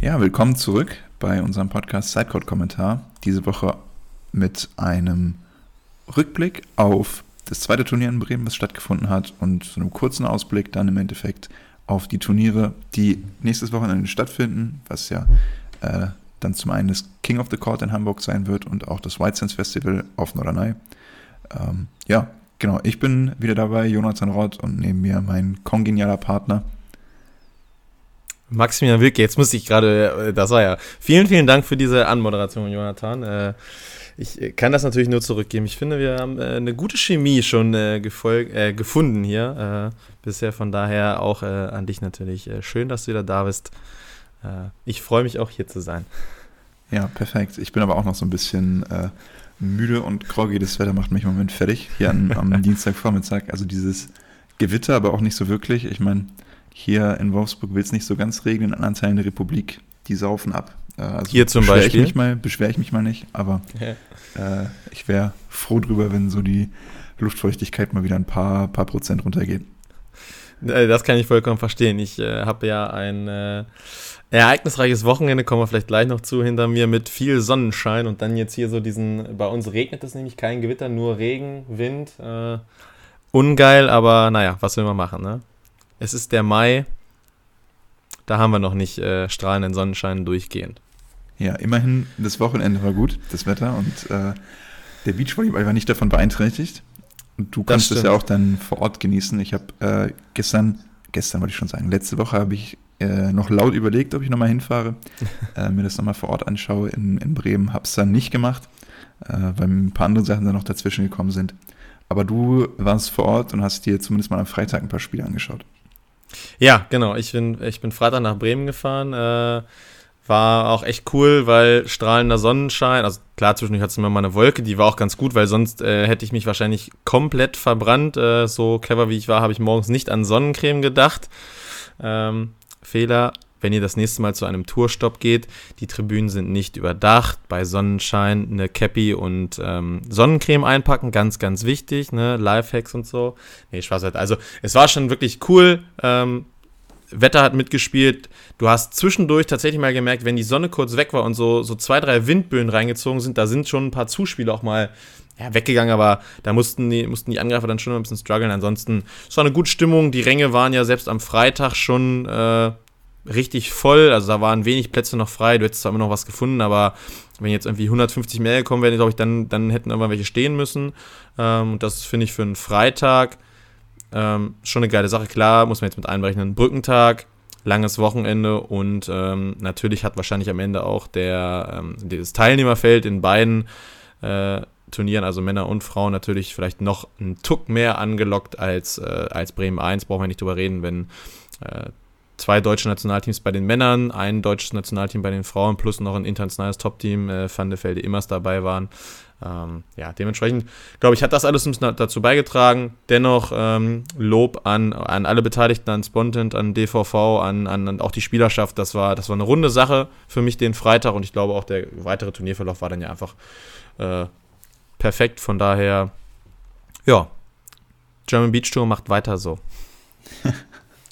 Ja, willkommen zurück bei unserem Podcast Sidecode-Kommentar. Diese Woche mit einem Rückblick auf das zweite Turnier in Bremen, was stattgefunden hat, und so einem kurzen Ausblick dann im Endeffekt auf die Turniere, die nächstes Wochenende stattfinden, was ja äh, dann zum einen das King of the Court in Hamburg sein wird und auch das White Sands Festival auf Norderney. Ähm, ja, genau. Ich bin wieder dabei, Jonathan Rott, und neben mir mein kongenialer Partner Maximilian Wilke, jetzt muss ich gerade, äh, das war ja. Vielen, vielen Dank für diese Anmoderation, Jonathan. Äh, ich kann das natürlich nur zurückgeben. Ich finde, wir haben äh, eine gute Chemie schon gefunden hier bisher. Von daher auch an dich natürlich. schön, dass du wieder da bist. ich freue mich auch hier zu sein. Ja, perfekt. Ich bin aber auch noch so ein bisschen müde und groggy. Das Wetter macht mich im Moment fertig. Hier an, am Dienstagvormittag. Also dieses Gewitter, aber auch nicht so wirklich. Ich meine, hier in Wolfsburg will es nicht so ganz regeln, an Anteilen der Republik, die saufen ab. Äh, also Hier zum Beispiel. Ich mich mal, beschwere ich mich mal nicht, aber äh, ich wäre froh drüber, wenn so die Luftfeuchtigkeit mal wieder ein paar, paar Prozent runtergeht. Äh, das kann ich vollkommen verstehen. Ich äh, habe ja ein äh, ereignisreiches Wochenende, kommen wir vielleicht gleich noch zu, hinter mir mit viel Sonnenschein und dann jetzt hier so diesen, bei uns regnet es nämlich kein Gewitter, nur Regen, Wind. Äh, ungeil, aber naja, was will man machen, ne? Es ist der Mai. Da haben wir noch nicht äh, strahlenden Sonnenschein durchgehend. Ja, immerhin, das Wochenende war gut, das Wetter und äh, der Beachvolleyball war nicht davon beeinträchtigt. Und du kannst es ja auch dann vor Ort genießen. Ich habe äh, gestern, gestern wollte ich schon sagen, letzte Woche habe ich äh, noch laut überlegt, ob ich nochmal hinfahre, äh, mir das nochmal vor Ort anschaue in, in Bremen. Habe es dann nicht gemacht, äh, weil ein paar andere Sachen dann noch dazwischen gekommen sind. Aber du warst vor Ort und hast dir zumindest mal am Freitag ein paar Spiele angeschaut. Ja, genau. Ich bin, ich bin Freitag nach Bremen gefahren. Äh, war auch echt cool, weil strahlender Sonnenschein, also klar, zwischendurch hat es immer mal eine Wolke, die war auch ganz gut, weil sonst äh, hätte ich mich wahrscheinlich komplett verbrannt. Äh, so clever wie ich war, habe ich morgens nicht an Sonnencreme gedacht. Ähm, Fehler wenn ihr das nächste Mal zu einem Tourstopp geht, die Tribünen sind nicht überdacht. Bei Sonnenschein eine Cappy und ähm, Sonnencreme einpacken, ganz, ganz wichtig, ne? Lifehacks und so. Nee, Spaß halt. Also, es war schon wirklich cool. Ähm, Wetter hat mitgespielt. Du hast zwischendurch tatsächlich mal gemerkt, wenn die Sonne kurz weg war und so, so zwei, drei Windböen reingezogen sind, da sind schon ein paar Zuspieler auch mal ja, weggegangen, aber da mussten die, mussten die Angreifer dann schon ein bisschen strugglen. Ansonsten, es war eine gute Stimmung. Die Ränge waren ja selbst am Freitag schon äh, richtig voll. Also da waren wenig Plätze noch frei. Du hättest zwar immer noch was gefunden, aber wenn jetzt irgendwie 150 mehr gekommen wären, glaube ich, dann, dann hätten irgendwann welche stehen müssen. Ähm, und das finde ich für einen Freitag ähm, schon eine geile Sache. Klar, muss man jetzt mit einberechnen. Brückentag, langes Wochenende und ähm, natürlich hat wahrscheinlich am Ende auch der, ähm, das Teilnehmerfeld in beiden äh, Turnieren, also Männer und Frauen, natürlich vielleicht noch einen Tuck mehr angelockt als, äh, als Bremen 1. Brauchen wir nicht drüber reden, wenn äh, zwei deutsche Nationalteams bei den Männern, ein deutsches Nationalteam bei den Frauen plus noch ein internationales Top-Team, äh, Van de Immers dabei waren. Ähm, ja, dementsprechend, glaube ich, hat das alles dazu beigetragen. Dennoch ähm, Lob an, an alle Beteiligten, an Spontent, an DVV, an, an, an, auch die Spielerschaft. Das war, das war eine runde Sache für mich den Freitag und ich glaube auch der weitere Turnierverlauf war dann ja einfach äh, perfekt. Von daher, ja, German Beach Tour macht weiter so.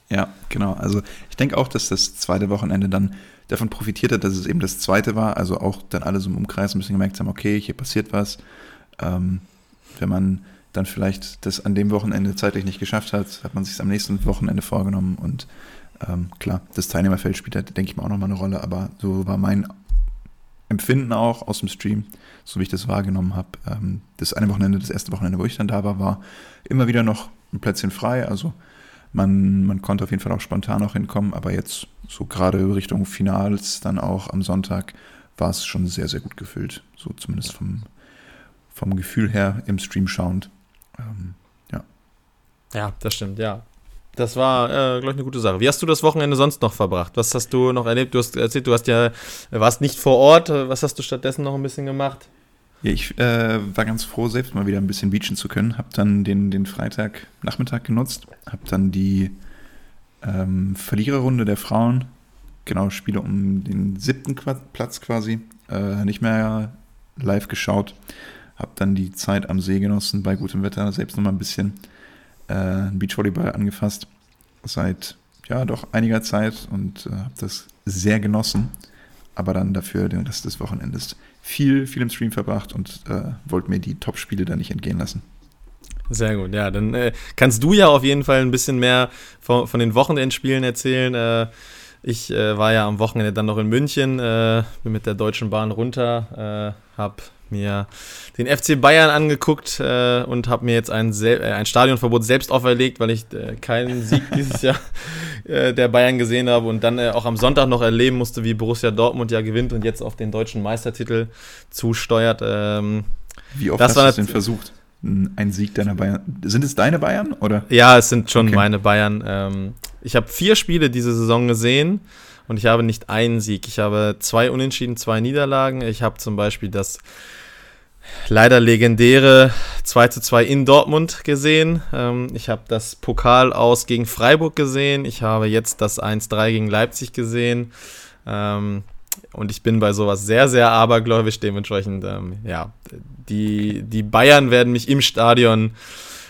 Ja, genau. Also ich denke auch, dass das zweite Wochenende dann davon profitiert hat, dass es eben das zweite war. Also auch dann alle so im Umkreis ein bisschen gemerkt haben, okay, hier passiert was. Ähm, wenn man dann vielleicht das an dem Wochenende zeitlich nicht geschafft hat, hat man sich am nächsten Wochenende vorgenommen. Und ähm, klar, das Teilnehmerfeld spielt da, denke ich mal, auch nochmal eine Rolle. Aber so war mein Empfinden auch aus dem Stream, so wie ich das wahrgenommen habe. Ähm, das eine Wochenende, das erste Wochenende, wo ich dann da war, war immer wieder noch ein Plätzchen frei. Also man, man konnte auf jeden Fall auch spontan auch hinkommen, aber jetzt so gerade Richtung Finals, dann auch am Sonntag, war es schon sehr, sehr gut gefüllt. So zumindest vom, vom Gefühl her im Stream schauend. Ähm, ja. Ja, das stimmt, ja. Das war, äh, glaube ich, eine gute Sache. Wie hast du das Wochenende sonst noch verbracht? Was hast du noch erlebt? Du hast erzählt, du hast ja, warst nicht vor Ort. Was hast du stattdessen noch ein bisschen gemacht? Ja, ich äh, war ganz froh, selbst mal wieder ein bisschen beachen zu können. Hab dann den, den Freitagnachmittag genutzt, hab dann die ähm, Verliererrunde der Frauen, genau, Spiele um den siebten Platz quasi, äh, nicht mehr live geschaut. Hab dann die Zeit am See genossen, bei gutem Wetter, selbst nochmal ein bisschen äh, Beachvolleyball angefasst. Seit ja doch einiger Zeit und äh, habe das sehr genossen. Aber dann dafür den Rest des Wochenendes viel, viel im Stream verbracht und äh, wollte mir die Top-Spiele da nicht entgehen lassen. Sehr gut, ja. Dann äh, kannst du ja auf jeden Fall ein bisschen mehr von, von den Wochenendspielen erzählen. Äh, ich äh, war ja am Wochenende dann noch in München, äh, bin mit der Deutschen Bahn runter, äh, habe mir den FC Bayern angeguckt äh, und habe mir jetzt ein, Sel äh, ein Stadionverbot selbst auferlegt, weil ich äh, keinen Sieg dieses Jahr äh, der Bayern gesehen habe und dann äh, auch am Sonntag noch erleben musste, wie Borussia Dortmund ja gewinnt und jetzt auf den deutschen Meistertitel zusteuert. Ähm, wie oft hast du das denn versucht? Ein Sieg deiner Bayern. Sind es deine Bayern oder? Ja, es sind schon okay. meine Bayern. Ähm, ich habe vier Spiele diese Saison gesehen und ich habe nicht einen Sieg. Ich habe zwei Unentschieden, zwei Niederlagen. Ich habe zum Beispiel das leider legendäre 2 zu 2 in Dortmund gesehen. Ähm, ich habe das Pokal aus gegen Freiburg gesehen. Ich habe jetzt das 1-3 gegen Leipzig gesehen. Ähm, und ich bin bei sowas sehr, sehr abergläubisch. Dementsprechend, ähm, ja, die, die Bayern werden mich im Stadion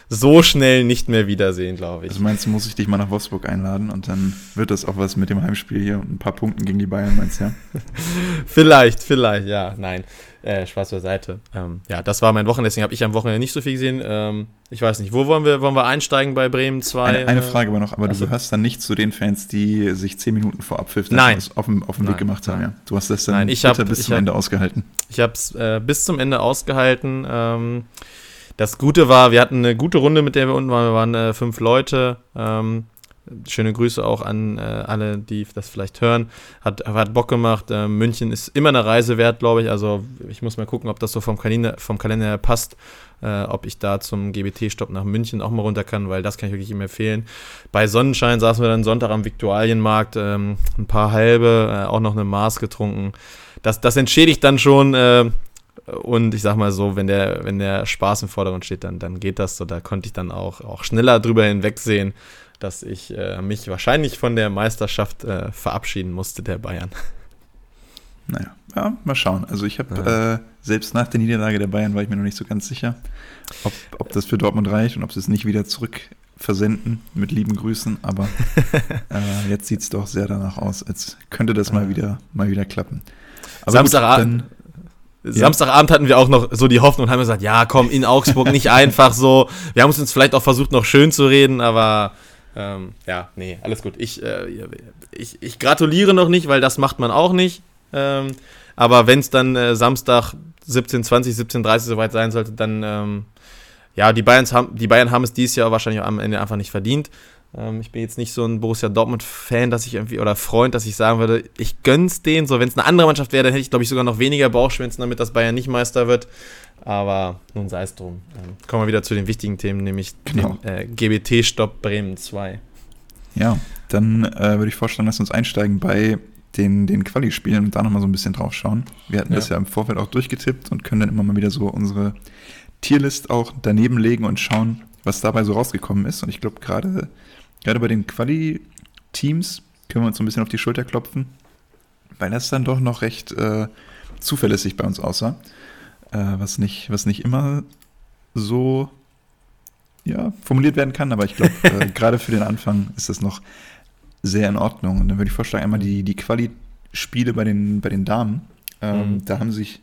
so schnell nicht mehr wiedersehen, glaube ich. Also meinst du, muss ich dich mal nach Wolfsburg einladen und dann wird das auch was mit dem Heimspiel hier und ein paar Punkten gegen die Bayern, meinst du, ja? vielleicht, vielleicht, ja, nein. Äh, Spaß beiseite. Ähm, ja, das war mein Wochenende, deswegen habe ich am Wochenende nicht so viel gesehen. Ähm, ich weiß nicht, wo wollen wir, wollen wir einsteigen bei Bremen 2? Eine, eine, Frage aber noch, aber also, du gehörst dann nicht zu den Fans, die sich zehn Minuten vor Abpfiff auf dem, auf dem Weg gemacht haben. Ja. Du hast das dann nein, ich hab, bis ich zum hab, Ende ausgehalten. Ich habe es äh, bis zum Ende ausgehalten. Ähm, das Gute war, wir hatten eine gute Runde, mit der wir unten waren. Wir waren äh, fünf Leute. Ähm, Schöne Grüße auch an äh, alle, die das vielleicht hören. Hat, hat Bock gemacht. Äh, München ist immer eine Reise wert, glaube ich. Also ich muss mal gucken, ob das so vom Kalender, vom Kalender her passt. Äh, ob ich da zum GBT-Stopp nach München auch mal runter kann, weil das kann ich wirklich ihm empfehlen. Bei Sonnenschein saßen wir dann Sonntag am Viktualienmarkt, ähm, ein paar halbe, äh, auch noch eine Maß getrunken. Das, das entschädigt dann schon. Äh, und ich sag mal so, wenn der, wenn der Spaß im Vordergrund steht, dann, dann geht das so. Da konnte ich dann auch, auch schneller drüber hinwegsehen dass ich äh, mich wahrscheinlich von der Meisterschaft äh, verabschieden musste, der Bayern. Naja, ja, mal schauen. Also ich habe ja. äh, selbst nach der Niederlage der Bayern war ich mir noch nicht so ganz sicher, ob, ob das für Dortmund reicht und ob sie es nicht wieder zurück versenden mit lieben Grüßen, aber äh, jetzt sieht es doch sehr danach aus, als könnte das mal wieder mal wieder klappen. Aber Samstagabend, ja. Samstagabend hatten wir auch noch so die Hoffnung und haben gesagt, ja, komm, in Augsburg nicht einfach so. Wir haben uns vielleicht auch versucht, noch schön zu reden, aber ähm, ja, nee, alles gut. Ich, äh, ich, ich gratuliere noch nicht, weil das macht man auch nicht. Ähm, aber wenn es dann äh, Samstag 17.20, 17.30 soweit sein sollte, dann, ähm, ja, die, Bayerns haben, die Bayern haben es dieses Jahr wahrscheinlich am Ende einfach nicht verdient. Ähm, ich bin jetzt nicht so ein Borussia Dortmund-Fan, dass ich irgendwie, oder Freund, dass ich sagen würde, ich gönn's denen. So, wenn es eine andere Mannschaft wäre, dann hätte ich, glaube ich, sogar noch weniger Bauchschmerzen damit, dass Bayern nicht Meister wird. Aber nun sei es drum. Ähm, kommen wir wieder zu den wichtigen Themen, nämlich genau. dem äh, GBT-Stopp Bremen 2. Ja, dann äh, würde ich vorschlagen, lass uns einsteigen bei den, den Quali-Spielen und da nochmal so ein bisschen drauf schauen. Wir hatten ja. das ja im Vorfeld auch durchgetippt und können dann immer mal wieder so unsere Tierlist auch daneben legen und schauen, was dabei so rausgekommen ist. Und ich glaube, gerade gerade bei den Quali-Teams können wir uns so ein bisschen auf die Schulter klopfen, weil das dann doch noch recht äh, zuverlässig bei uns aussah äh, was, nicht, was nicht immer so ja, formuliert werden kann, aber ich glaube, äh, gerade für den Anfang ist das noch sehr in Ordnung. Und dann würde ich vorschlagen, einmal die, die Quali-Spiele bei den, bei den Damen. Ähm, mhm. Da haben sich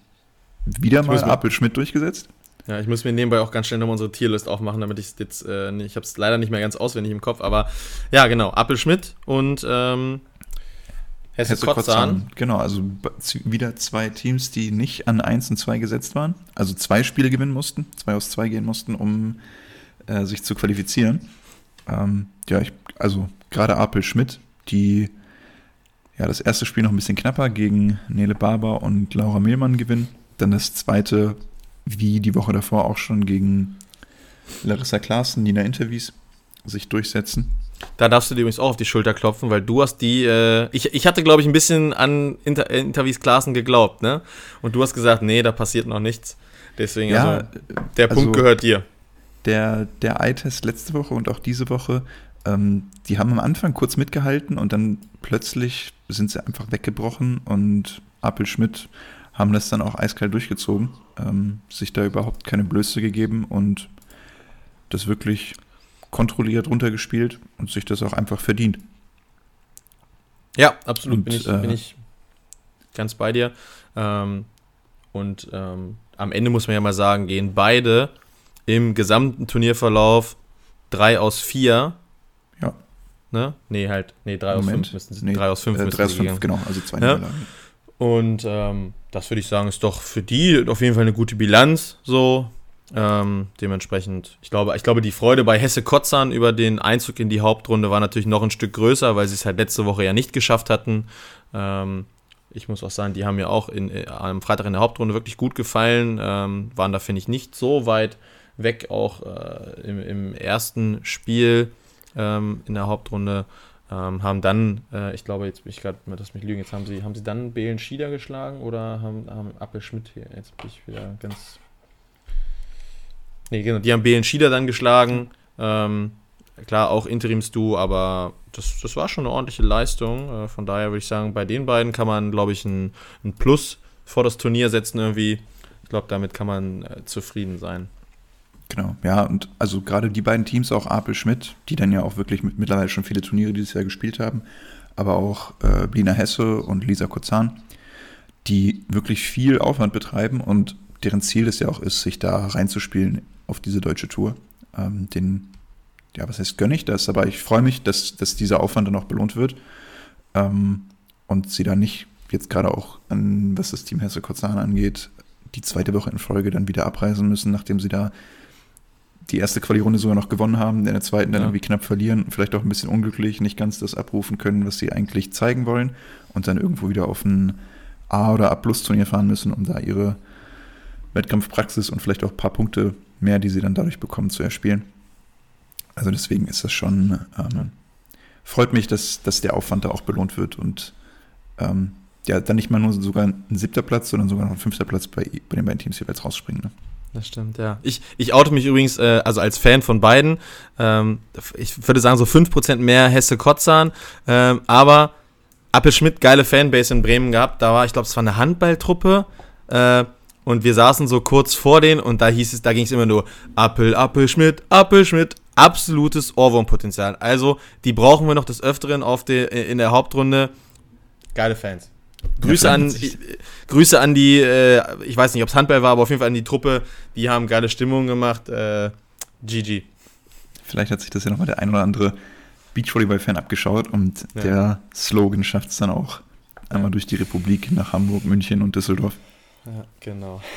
wieder ich mal Apel Schmidt durchgesetzt. Ja, ich muss mir nebenbei auch ganz schnell nochmal unsere Tierlist aufmachen, damit ich es jetzt, äh, ich habe es leider nicht mehr ganz auswendig im Kopf, aber ja, genau, Apel Schmidt und ähm, Hesse, Hesse Kotzahn. Genau, also wieder zwei Teams, die nicht an 1 und 2 gesetzt waren. Also zwei Spiele gewinnen mussten, zwei aus zwei gehen mussten, um äh, sich zu qualifizieren. Ähm, ja, ich, also gerade Apel Schmidt, die ja das erste Spiel noch ein bisschen knapper gegen Nele Barber und Laura Mehlmann gewinnen. Dann das zweite, wie die Woche davor auch schon gegen Larissa Klaassen, Nina Interviews sich durchsetzen. Da darfst du dir übrigens auch auf die Schulter klopfen, weil du hast die, äh, ich, ich hatte glaube ich ein bisschen an Inter Interviews Klassen geglaubt, ne? Und du hast gesagt, nee, da passiert noch nichts. Deswegen, ja, also, der also Punkt gehört dir. Der, der Eye-Test letzte Woche und auch diese Woche, ähm, die haben am Anfang kurz mitgehalten und dann plötzlich sind sie einfach weggebrochen und Apel Schmidt haben das dann auch eiskalt durchgezogen, ähm, sich da überhaupt keine Blöße gegeben und das wirklich kontrolliert runtergespielt und sich das auch einfach verdient. Ja, absolut. Und, bin, ich, äh, bin ich ganz bei dir. Ähm, und ähm, am Ende muss man ja mal sagen, gehen beide im gesamten Turnierverlauf 3 aus 4. Ja. Ne? Nee, halt, nee, 3 aus 5 müssten sie. 3 aus 5 äh, 3 aus 5, genau, also zwei ja? Und ähm, das würde ich sagen, ist doch für die auf jeden Fall eine gute Bilanz. So. Ähm, dementsprechend, ich glaube, ich glaube, die Freude bei Hesse Kotzan über den Einzug in die Hauptrunde war natürlich noch ein Stück größer, weil sie es halt letzte Woche ja nicht geschafft hatten. Ähm, ich muss auch sagen, die haben mir auch in, äh, am Freitag in der Hauptrunde wirklich gut gefallen. Ähm, waren da, finde ich, nicht so weit weg, auch äh, im, im, ersten Spiel ähm, in der Hauptrunde. Ähm, haben dann, äh, ich glaube, jetzt bin ich gerade, das mich lügen, jetzt haben sie, haben sie dann Belen Schieder geschlagen oder haben, haben Appel Schmidt hier? Jetzt bin ich wieder ganz. Nee, genau, die haben Belen Schieder dann geschlagen. Ähm, klar, auch Interimsdu, aber das, das war schon eine ordentliche Leistung. Äh, von daher würde ich sagen, bei den beiden kann man, glaube ich, ein, ein Plus vor das Turnier setzen irgendwie. Ich glaube, damit kann man äh, zufrieden sein. Genau, ja, und also gerade die beiden Teams, auch Apel Schmidt, die dann ja auch wirklich mit, mittlerweile schon viele Turniere dieses Jahr gespielt haben, aber auch äh, Blina Hesse und Lisa Kozan, die wirklich viel Aufwand betreiben und deren Ziel es ja auch ist, sich da reinzuspielen auf diese deutsche Tour. Ähm, den, ja, was heißt gönne ich das, aber ich freue mich, dass, dass dieser Aufwand dann auch belohnt wird ähm, und sie da nicht jetzt gerade auch an, was das Team Hesse Kozan angeht, die zweite Woche in Folge dann wieder abreisen müssen, nachdem sie da die erste Quali-Runde sogar noch gewonnen haben, in der zweiten dann ja. irgendwie knapp verlieren, vielleicht auch ein bisschen unglücklich, nicht ganz das abrufen können, was sie eigentlich zeigen wollen und dann irgendwo wieder auf ein A- oder A-Plus-Turnier fahren müssen, um da ihre Wettkampfpraxis und vielleicht auch ein paar Punkte mehr, die sie dann dadurch bekommen, zu erspielen. Also deswegen ist das schon, ähm, freut mich, dass, dass der Aufwand da auch belohnt wird und ähm, ja, dann nicht mal nur sogar ein siebter Platz, sondern sogar noch ein fünfter Platz bei, bei den beiden Teams jeweils rausspringen. Ne? Das stimmt, ja. Ich, ich oute mich übrigens, äh, also als Fan von beiden. Ähm, ich würde sagen, so 5% mehr Hesse Kotzahn. Ähm, aber Appel Schmidt, geile Fanbase in Bremen gehabt. Da war, ich glaube, es war eine Handballtruppe. Äh, und wir saßen so kurz vor denen und da hieß es, da ging es immer nur Appel, Appel Schmidt, Appel Schmidt. Absolutes Ohrwurmpotenzial. Also, die brauchen wir noch des Öfteren auf de, in der Hauptrunde. Geile Fans. Grüße an, Grüße an die, äh, ich weiß nicht, ob es Handball war, aber auf jeden Fall an die Truppe. Die haben geile Stimmung gemacht. Äh, GG. Vielleicht hat sich das ja nochmal der ein oder andere Beachvolleyball-Fan abgeschaut und ja. der Slogan schafft es dann auch einmal durch die Republik nach Hamburg, München und Düsseldorf. Ja, genau.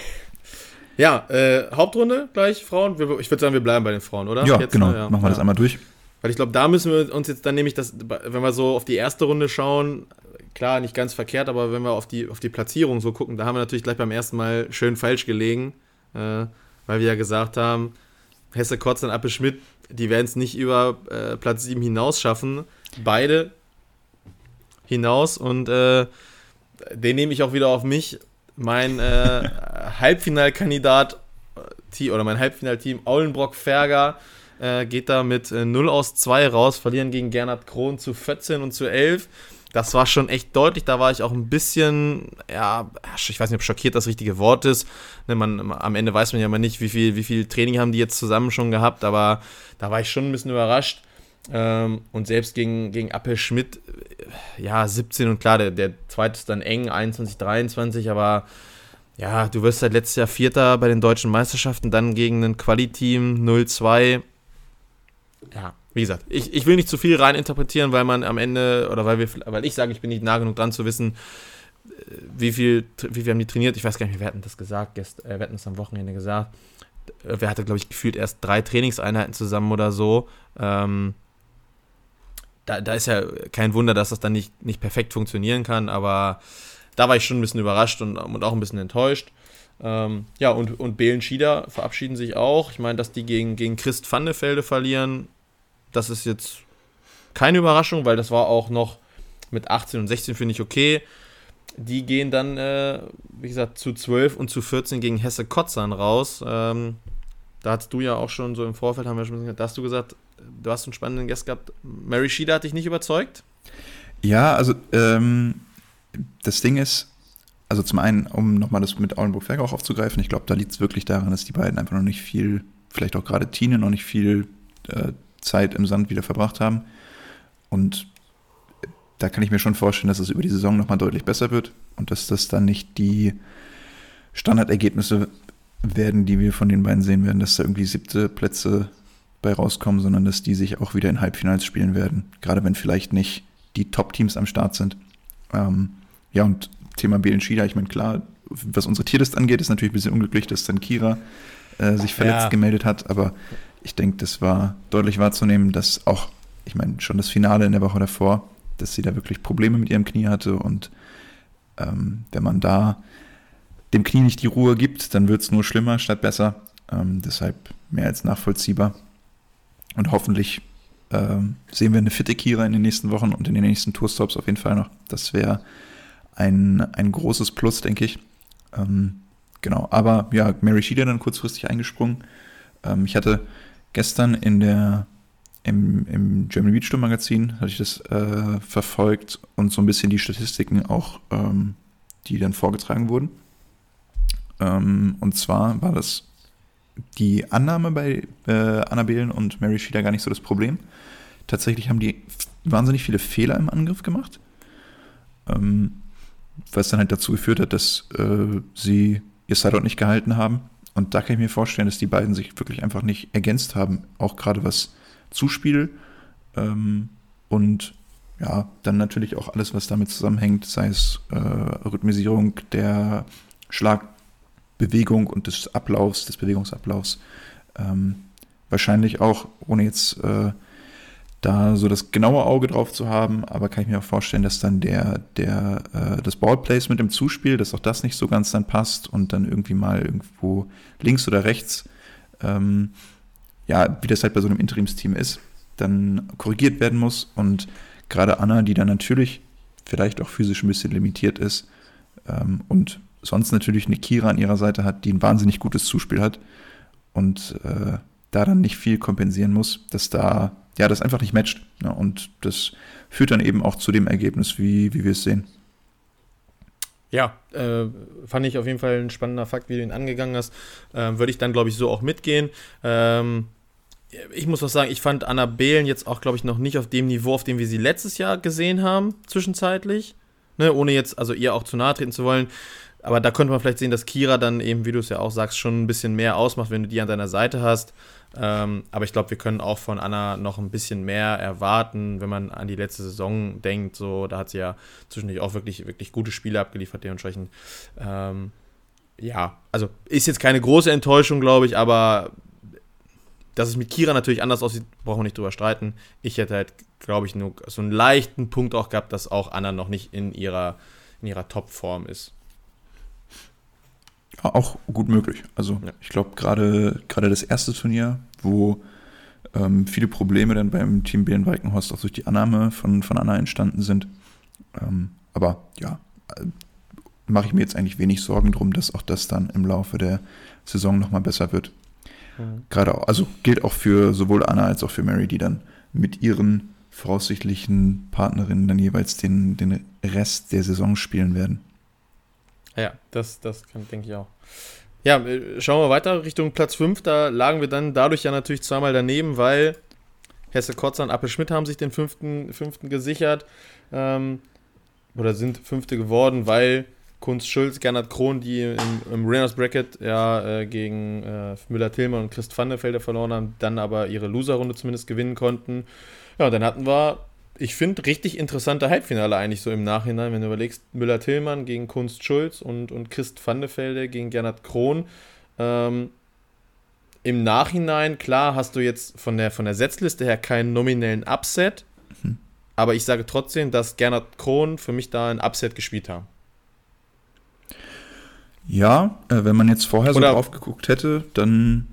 Ja, äh, Hauptrunde gleich, Frauen. Ich würde sagen, wir bleiben bei den Frauen, oder? Ja, Jetzt, genau. Ja, Machen wir das einmal durch. Weil ich glaube, da müssen wir uns jetzt dann nämlich, das, wenn wir so auf die erste Runde schauen, klar, nicht ganz verkehrt, aber wenn wir auf die, auf die Platzierung so gucken, da haben wir natürlich gleich beim ersten Mal schön falsch gelegen, äh, weil wir ja gesagt haben, Hesse, Kotz und Appe Schmidt, die werden es nicht über äh, Platz 7 hinaus schaffen. Beide hinaus und äh, den nehme ich auch wieder auf mich. Mein äh, Halbfinalkandidat äh, oder mein Halbfinalteam Aulenbrock-Ferger äh, geht da mit 0 aus 2 raus, verlieren gegen Gernot Krohn zu 14 und zu 11 das war schon echt deutlich. Da war ich auch ein bisschen, ja, ich weiß nicht, ob schockiert das richtige Wort ist. Ne, man, am Ende weiß man ja mal nicht, wie viel, wie viel Training haben die jetzt zusammen schon gehabt, aber da war ich schon ein bisschen überrascht. Ähm, und selbst gegen, gegen Appel Schmidt, äh, ja, 17 und klar, der, der zweite ist dann eng, 21, 23, aber ja, du wirst seit letztes Jahr Vierter bei den deutschen Meisterschaften, dann gegen ein Quali-Team 0-2. Ja, wie gesagt, ich, ich will nicht zu viel reininterpretieren, weil man am Ende, oder weil wir, weil ich sage, ich bin nicht nah genug dran zu wissen, äh, wie viel, wie viel haben die trainiert. Ich weiß gar nicht, wir hatten das gesagt, gest, äh, wir hatten das am Wochenende gesagt. Äh, wir hatten, glaube ich, gefühlt erst drei Trainingseinheiten zusammen oder so. Ähm, da, da ist ja kein Wunder, dass das dann nicht, nicht perfekt funktionieren kann, aber da war ich schon ein bisschen überrascht und, und auch ein bisschen enttäuscht. Ähm, ja, und, und Belen Schieder verabschieden sich auch. Ich meine, dass die gegen, gegen Christ Vandefelde verlieren, das ist jetzt keine Überraschung, weil das war auch noch mit 18 und 16 finde ich okay. Die gehen dann, äh, wie gesagt, zu 12 und zu 14 gegen Hesse Kotzern raus. Ähm, da hast du ja auch schon so im Vorfeld, haben wir schon gesagt, da hast du gesagt, du hast einen spannenden Gast gehabt. Mary Sheeda hat dich nicht überzeugt? Ja, also ähm, das Ding ist, also zum einen, um nochmal das mit Aulenburg-Ferg auch aufzugreifen, ich glaube, da liegt es wirklich daran, dass die beiden einfach noch nicht viel, vielleicht auch gerade Tine, noch nicht viel äh, Zeit im Sand wieder verbracht haben. Und da kann ich mir schon vorstellen, dass es über die Saison nochmal deutlich besser wird und dass das dann nicht die Standardergebnisse werden, die wir von den beiden sehen werden, dass da irgendwie siebte Plätze bei rauskommen, sondern dass die sich auch wieder in Halbfinals spielen werden. Gerade wenn vielleicht nicht die Top-Teams am Start sind. Ähm, ja, und Thema Belen Schieder, ich meine, klar, was unsere Tierlist angeht, ist natürlich ein bisschen unglücklich, dass dann Kira äh, sich verletzt ja. gemeldet hat, aber ich denke, das war deutlich wahrzunehmen, dass auch, ich meine, schon das Finale in der Woche davor, dass sie da wirklich Probleme mit ihrem Knie hatte und ähm, wenn man da dem Knie nicht die Ruhe gibt, dann wird es nur schlimmer statt besser. Ähm, deshalb mehr als nachvollziehbar. Und hoffentlich ähm, sehen wir eine fitte Kira in den nächsten Wochen und in den nächsten Tourstops auf jeden Fall noch. Das wäre ein, ein großes Plus, denke ich. Ähm, genau, aber ja, Mary Sheeder dann kurzfristig eingesprungen. Ähm, ich hatte gestern in der im, im German Beach Tour Magazin hatte ich das äh, verfolgt und so ein bisschen die Statistiken auch, ähm, die dann vorgetragen wurden. Ähm, und zwar war das die Annahme bei äh, Annabelen und Mary Sheila gar nicht so das Problem. Tatsächlich haben die wahnsinnig viele Fehler im Angriff gemacht. Ähm, was dann halt dazu geführt hat, dass äh, sie ihr Sideout nicht gehalten haben. Und da kann ich mir vorstellen, dass die beiden sich wirklich einfach nicht ergänzt haben, auch gerade was Zuspiel ähm, und ja, dann natürlich auch alles, was damit zusammenhängt, sei es äh, Rhythmisierung der Schlagbewegung und des Ablaufs, des Bewegungsablaufs. Ähm, wahrscheinlich auch, ohne jetzt äh, da so das genaue Auge drauf zu haben, aber kann ich mir auch vorstellen, dass dann der, der, äh, das Ballplacement im Zuspiel, dass auch das nicht so ganz dann passt und dann irgendwie mal irgendwo links oder rechts, ähm, ja, wie das halt bei so einem Interimsteam ist, dann korrigiert werden muss und gerade Anna, die dann natürlich vielleicht auch physisch ein bisschen limitiert ist ähm, und sonst natürlich eine Kira an ihrer Seite hat, die ein wahnsinnig gutes Zuspiel hat und äh, da dann nicht viel kompensieren muss, dass da ja, das einfach nicht matcht. Ja, und das führt dann eben auch zu dem Ergebnis, wie, wie wir es sehen. Ja, äh, fand ich auf jeden Fall ein spannender Fakt, wie du ihn angegangen hast. Äh, Würde ich dann, glaube ich, so auch mitgehen. Ähm, ich muss was sagen, ich fand Anna Behlen jetzt auch, glaube ich, noch nicht auf dem Niveau, auf dem wir sie letztes Jahr gesehen haben, zwischenzeitlich. Ne, ohne jetzt, also ihr auch zu nahe treten zu wollen. Aber da könnte man vielleicht sehen, dass Kira dann eben, wie du es ja auch sagst, schon ein bisschen mehr ausmacht, wenn du die an deiner Seite hast. Ähm, aber ich glaube, wir können auch von Anna noch ein bisschen mehr erwarten, wenn man an die letzte Saison denkt. So, da hat sie ja zwischendurch auch wirklich, wirklich gute Spiele abgeliefert, dementsprechend. Ähm, ja, also ist jetzt keine große Enttäuschung, glaube ich, aber dass es mit Kira natürlich anders aussieht, brauchen wir nicht drüber streiten. Ich hätte halt, glaube ich, nur so einen leichten Punkt auch gehabt, dass auch Anna noch nicht in ihrer, in ihrer Topform ist. Ja, auch gut möglich. Also ja. ich glaube, gerade das erste Turnier, wo ähm, viele Probleme dann beim Team BN Weikenhorst auch durch die Annahme von, von Anna entstanden sind. Ähm, aber ja, äh, mache ich mir jetzt eigentlich wenig Sorgen drum, dass auch das dann im Laufe der Saison nochmal besser wird. Mhm. Gerade auch, also gilt auch für sowohl Anna als auch für Mary, die dann mit ihren voraussichtlichen Partnerinnen dann jeweils den, den Rest der Saison spielen werden. Ja, das, das denke ich auch. Ja, äh, schauen wir weiter Richtung Platz 5. Da lagen wir dann dadurch ja natürlich zweimal daneben, weil Hesse Kotzer und Appel Schmidt haben sich den fünften, fünften gesichert. Ähm, oder sind fünfte geworden, weil Kunst Schulz, Gernot Krohn, die im, im Winners Bracket ja äh, gegen äh, Müller-Tillmann und Christ Vanderfelder verloren haben, dann aber ihre Loser-Runde zumindest gewinnen konnten. Ja, dann hatten wir ich finde, richtig interessante Halbfinale eigentlich so im Nachhinein, wenn du überlegst, Müller-Tillmann gegen Kunst Schulz und, und Christ Vandefelde gegen Gernot Krohn. Ähm, Im Nachhinein, klar, hast du jetzt von der, von der Setzliste her keinen nominellen Upset, mhm. aber ich sage trotzdem, dass Gernot Krohn für mich da ein Upset gespielt haben. Ja, äh, wenn man jetzt vorher so oder, drauf geguckt hätte, dann.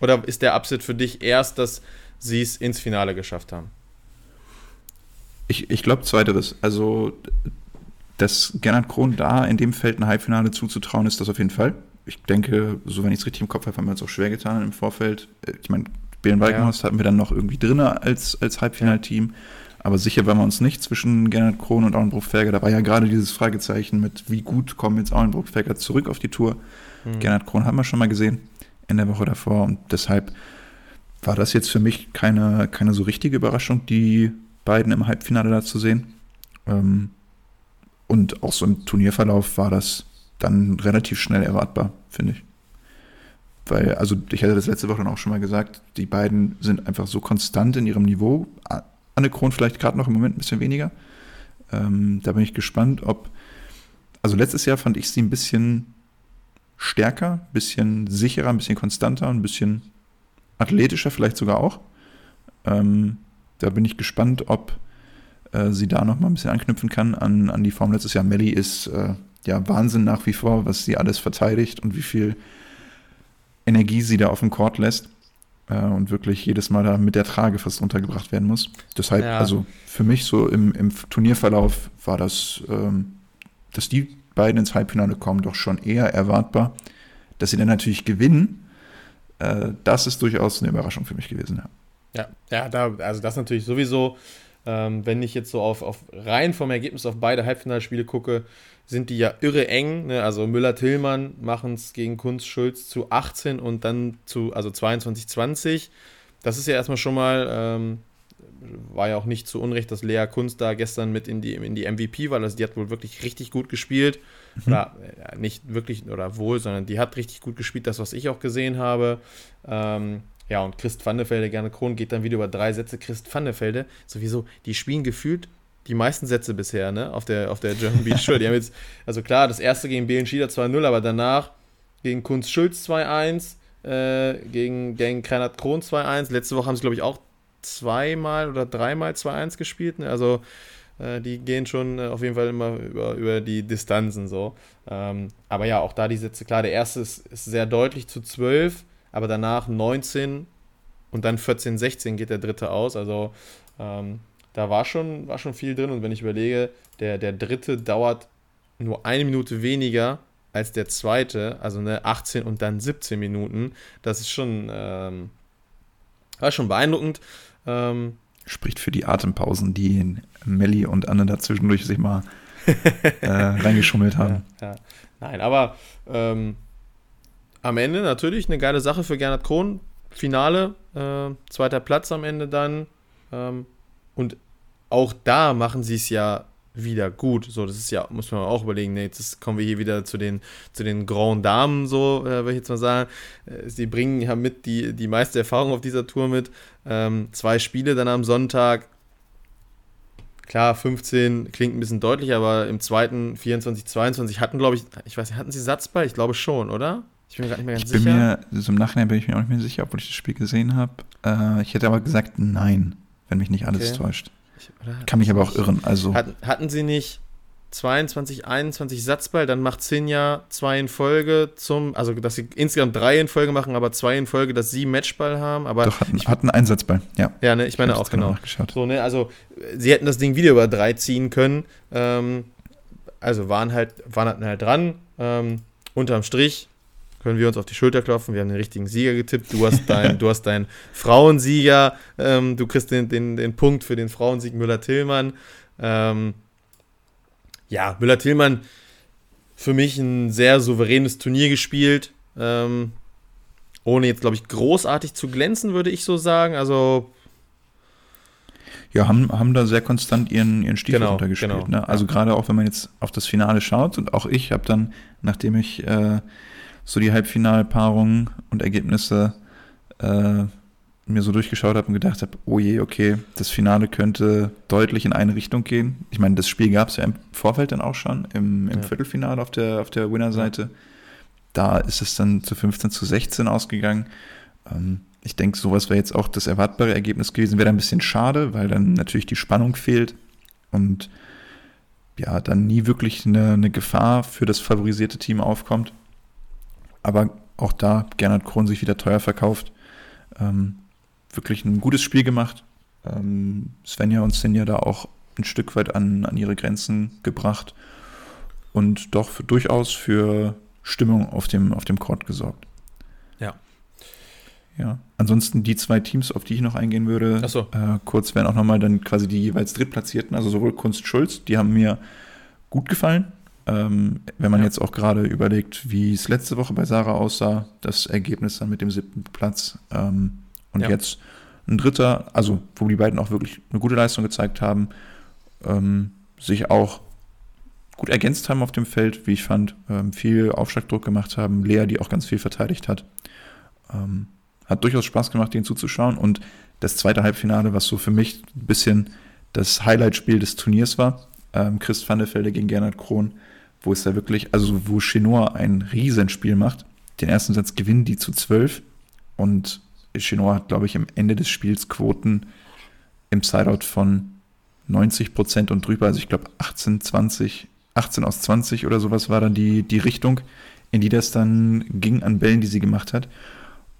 Oder ist der Upset für dich erst, dass sie es ins Finale geschafft haben? Ich, ich glaube zweiteres. Also, dass Gernot Krohn da in dem Feld ein Halbfinale zuzutrauen, ist das auf jeden Fall. Ich denke, so wenn ich es richtig im Kopf habe, haben wir uns auch schwer getan im Vorfeld. Ich meine, Bären Walkenhorst ja. hatten wir dann noch irgendwie drin als, als Halbfinalteam. Aber sicher waren wir uns nicht zwischen Gernot Krohn und Auenbruch-Ferger. Da war ja gerade dieses Fragezeichen mit, wie gut kommen jetzt Auenbruch-Ferger zurück auf die Tour. Mhm. Gernot Krohn haben wir schon mal gesehen in der Woche davor. Und deshalb war das jetzt für mich keine, keine so richtige Überraschung, die beiden im Halbfinale da zu sehen. Ähm, und auch so im Turnierverlauf war das dann relativ schnell erwartbar, finde ich. Weil, also ich hatte das letzte Woche dann auch schon mal gesagt, die beiden sind einfach so konstant in ihrem Niveau. Anne Kron vielleicht gerade noch im Moment ein bisschen weniger. Ähm, da bin ich gespannt, ob. Also letztes Jahr fand ich sie ein bisschen stärker, ein bisschen sicherer, ein bisschen konstanter, ein bisschen athletischer vielleicht sogar auch. Ähm, da bin ich gespannt, ob äh, sie da noch mal ein bisschen anknüpfen kann an, an die Form letztes Jahr. Melly ist äh, ja Wahnsinn nach wie vor, was sie alles verteidigt und wie viel Energie sie da auf dem Court lässt äh, und wirklich jedes Mal da mit der Trage fast runtergebracht werden muss. Deshalb, ja. also für mich so im, im Turnierverlauf war das, ähm, dass die beiden ins Halbfinale kommen, doch schon eher erwartbar. Dass sie dann natürlich gewinnen, äh, das ist durchaus eine Überraschung für mich gewesen. Ja, ja, ja da, also das natürlich sowieso. Ähm, wenn ich jetzt so auf, auf rein vom Ergebnis auf beide Halbfinalspiele gucke, sind die ja irre eng. Ne? Also Müller-Tillmann machen es gegen Kunz Schulz zu 18 und dann zu, also 22-20. Das ist ja erstmal schon mal, ähm, war ja auch nicht zu Unrecht, dass Lea Kunz da gestern mit in die, in die MVP war. Also die hat wohl wirklich richtig gut gespielt. Mhm. Oder äh, nicht wirklich, oder wohl, sondern die hat richtig gut gespielt, das, was ich auch gesehen habe. Ähm, ja, und Christ Vandefelde, gerne Kron, geht dann wieder über drei Sätze. Christ Vandefelde, sowieso, die spielen gefühlt die meisten Sätze bisher, ne, auf der, auf der German Beach Tour. Die haben jetzt, also klar, das erste gegen Belen Schieder 2-0, aber danach gegen Kunz Schulz 2-1, äh, gegen, gegen Kreinert Kron 2-1. Letzte Woche haben sie, glaube ich, auch zweimal oder dreimal 2-1 gespielt. Ne? Also äh, die gehen schon äh, auf jeden Fall immer über, über die Distanzen so. Ähm, aber ja, auch da die Sätze, klar, der erste ist, ist sehr deutlich zu 12, aber danach 19 und dann 14, 16 geht der dritte aus. Also ähm, da war schon, war schon viel drin. Und wenn ich überlege, der, der dritte dauert nur eine Minute weniger als der zweite, also ne, 18 und dann 17 Minuten. Das ist schon, ähm, war schon beeindruckend. Ähm, Spricht für die Atempausen, die Melli und Anne dazwischendurch sich mal äh, reingeschummelt haben. Ja, ja. Nein, aber ähm, am Ende natürlich eine geile Sache für Gernot Krohn. Finale, äh, zweiter Platz am Ende dann. Ähm, und auch da machen sie es ja wieder gut. So, das ist ja, muss man auch überlegen, nee, jetzt kommen wir hier wieder zu den, zu den Grand Damen, so, äh, würde ich jetzt mal sagen. Äh, sie bringen ja mit die, die meiste Erfahrung auf dieser Tour mit. Ähm, zwei Spiele dann am Sonntag. Klar, 15 klingt ein bisschen deutlich, aber im zweiten 24, 22 hatten, glaube ich, ich weiß nicht, hatten sie Satzball? Ich glaube schon, oder? Ich bin mir gerade nicht mehr ganz ich sicher. Mir, also Im Nachhinein bin ich mir auch nicht mehr sicher, obwohl ich das Spiel gesehen habe. Äh, ich hätte aber gesagt, nein wenn mich nicht alles okay. täuscht. Ich, Kann mich aber auch irren. Also hatten, hatten sie nicht 22, 21 Satzball, dann macht Sinja zwei in Folge zum, also dass sie insgesamt drei in Folge machen, aber zwei in Folge, dass sie Matchball haben. Aber Doch, hatten, hatten einen Satzball, ja. Ja, ne, ich meine ich auch, genau. So, ne, also sie hätten das Ding wieder über drei ziehen können. Ähm, also waren halt, waren halt dran. Ähm, unterm Strich können wir uns auf die Schulter klopfen. Wir haben den richtigen Sieger getippt. Du hast deinen du hast deinen Frauensieger. Ähm, du kriegst den, den, den Punkt für den Frauensieg Müller-Tillmann. Ähm, ja, Müller-Tillmann für mich ein sehr souveränes Turnier gespielt. Ähm, ohne jetzt, glaube ich, großartig zu glänzen, würde ich so sagen. Also. Ja, haben, haben da sehr konstant ihren, ihren Stiefel genau, runtergespielt. Genau, ne? Also ja. gerade auch, wenn man jetzt auf das Finale schaut und auch ich habe dann, nachdem ich äh, so die Halbfinalpaarungen und Ergebnisse äh, mir so durchgeschaut habe und gedacht habe, oh je, okay, das Finale könnte deutlich in eine Richtung gehen. Ich meine, das Spiel gab es ja im Vorfeld dann auch schon, im, im ja. Viertelfinale auf der, auf der Winnerseite. Da ist es dann zu 15 zu 16 ausgegangen. Ähm, ich denke, sowas wäre jetzt auch das erwartbare Ergebnis gewesen. Wäre ein bisschen schade, weil dann natürlich die Spannung fehlt und ja, dann nie wirklich eine, eine Gefahr für das favorisierte Team aufkommt. Aber auch da Gernot Kron sich wieder teuer verkauft. Ähm, wirklich ein gutes Spiel gemacht. Ähm, Svenja und Sinja da auch ein Stück weit an, an ihre Grenzen gebracht und doch für, durchaus für Stimmung auf dem, auf dem Court gesorgt. Ja. Ja. Ansonsten die zwei Teams, auf die ich noch eingehen würde, so. äh, kurz wären auch nochmal dann quasi die jeweils Drittplatzierten, also sowohl Kunst Schulz, die haben mir gut gefallen. Ähm, wenn man ja. jetzt auch gerade überlegt, wie es letzte Woche bei Sarah aussah, das Ergebnis dann mit dem siebten Platz ähm, und ja. jetzt ein dritter, also wo die beiden auch wirklich eine gute Leistung gezeigt haben, ähm, sich auch gut ergänzt haben auf dem Feld, wie ich fand, ähm, viel Aufschlagdruck gemacht haben. Lea, die auch ganz viel verteidigt hat. Ähm, hat durchaus Spaß gemacht, denen zuzuschauen. Und das zweite Halbfinale, was so für mich ein bisschen das Highlight-Spiel des Turniers war, ähm, Chris van der Velde gegen Gernot Krohn, wo es da wirklich, also wo Chinois ein Riesenspiel macht. Den ersten Satz gewinnen die zu zwölf und Chinois hat, glaube ich, am Ende des Spiels Quoten im Sideout von 90 Prozent und drüber. Also ich glaube 18, 20, 18 aus 20 oder sowas war dann die, die Richtung, in die das dann ging an Bällen, die sie gemacht hat.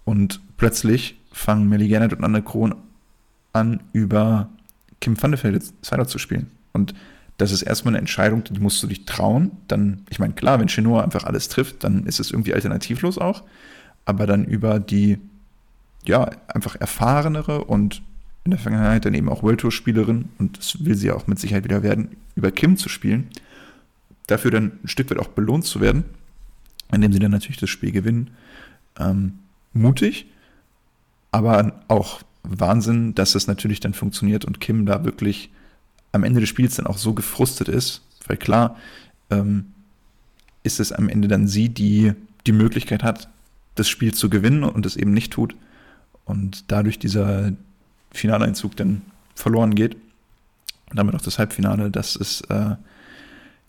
Und plötzlich fangen Melly Gernert und Anne Kron an, über Kim van der Velde Sideout zu spielen. Und das ist erstmal eine Entscheidung, die musst du dich trauen. Dann, ich meine, klar, wenn Chinois einfach alles trifft, dann ist es irgendwie alternativlos auch. Aber dann über die, ja, einfach erfahrenere und in der Vergangenheit dann eben auch World Tour Spielerin, und das will sie auch mit Sicherheit wieder werden, über Kim zu spielen, dafür dann ein Stück weit auch belohnt zu werden, indem sie dann natürlich das Spiel gewinnen. Ähm, mutig, aber auch Wahnsinn, dass es natürlich dann funktioniert und Kim da wirklich am Ende des Spiels dann auch so gefrustet ist, weil klar ähm, ist es am Ende dann sie, die die Möglichkeit hat, das Spiel zu gewinnen und es eben nicht tut und dadurch dieser Finaleinzug dann verloren geht. Und damit auch das Halbfinale, das ist äh,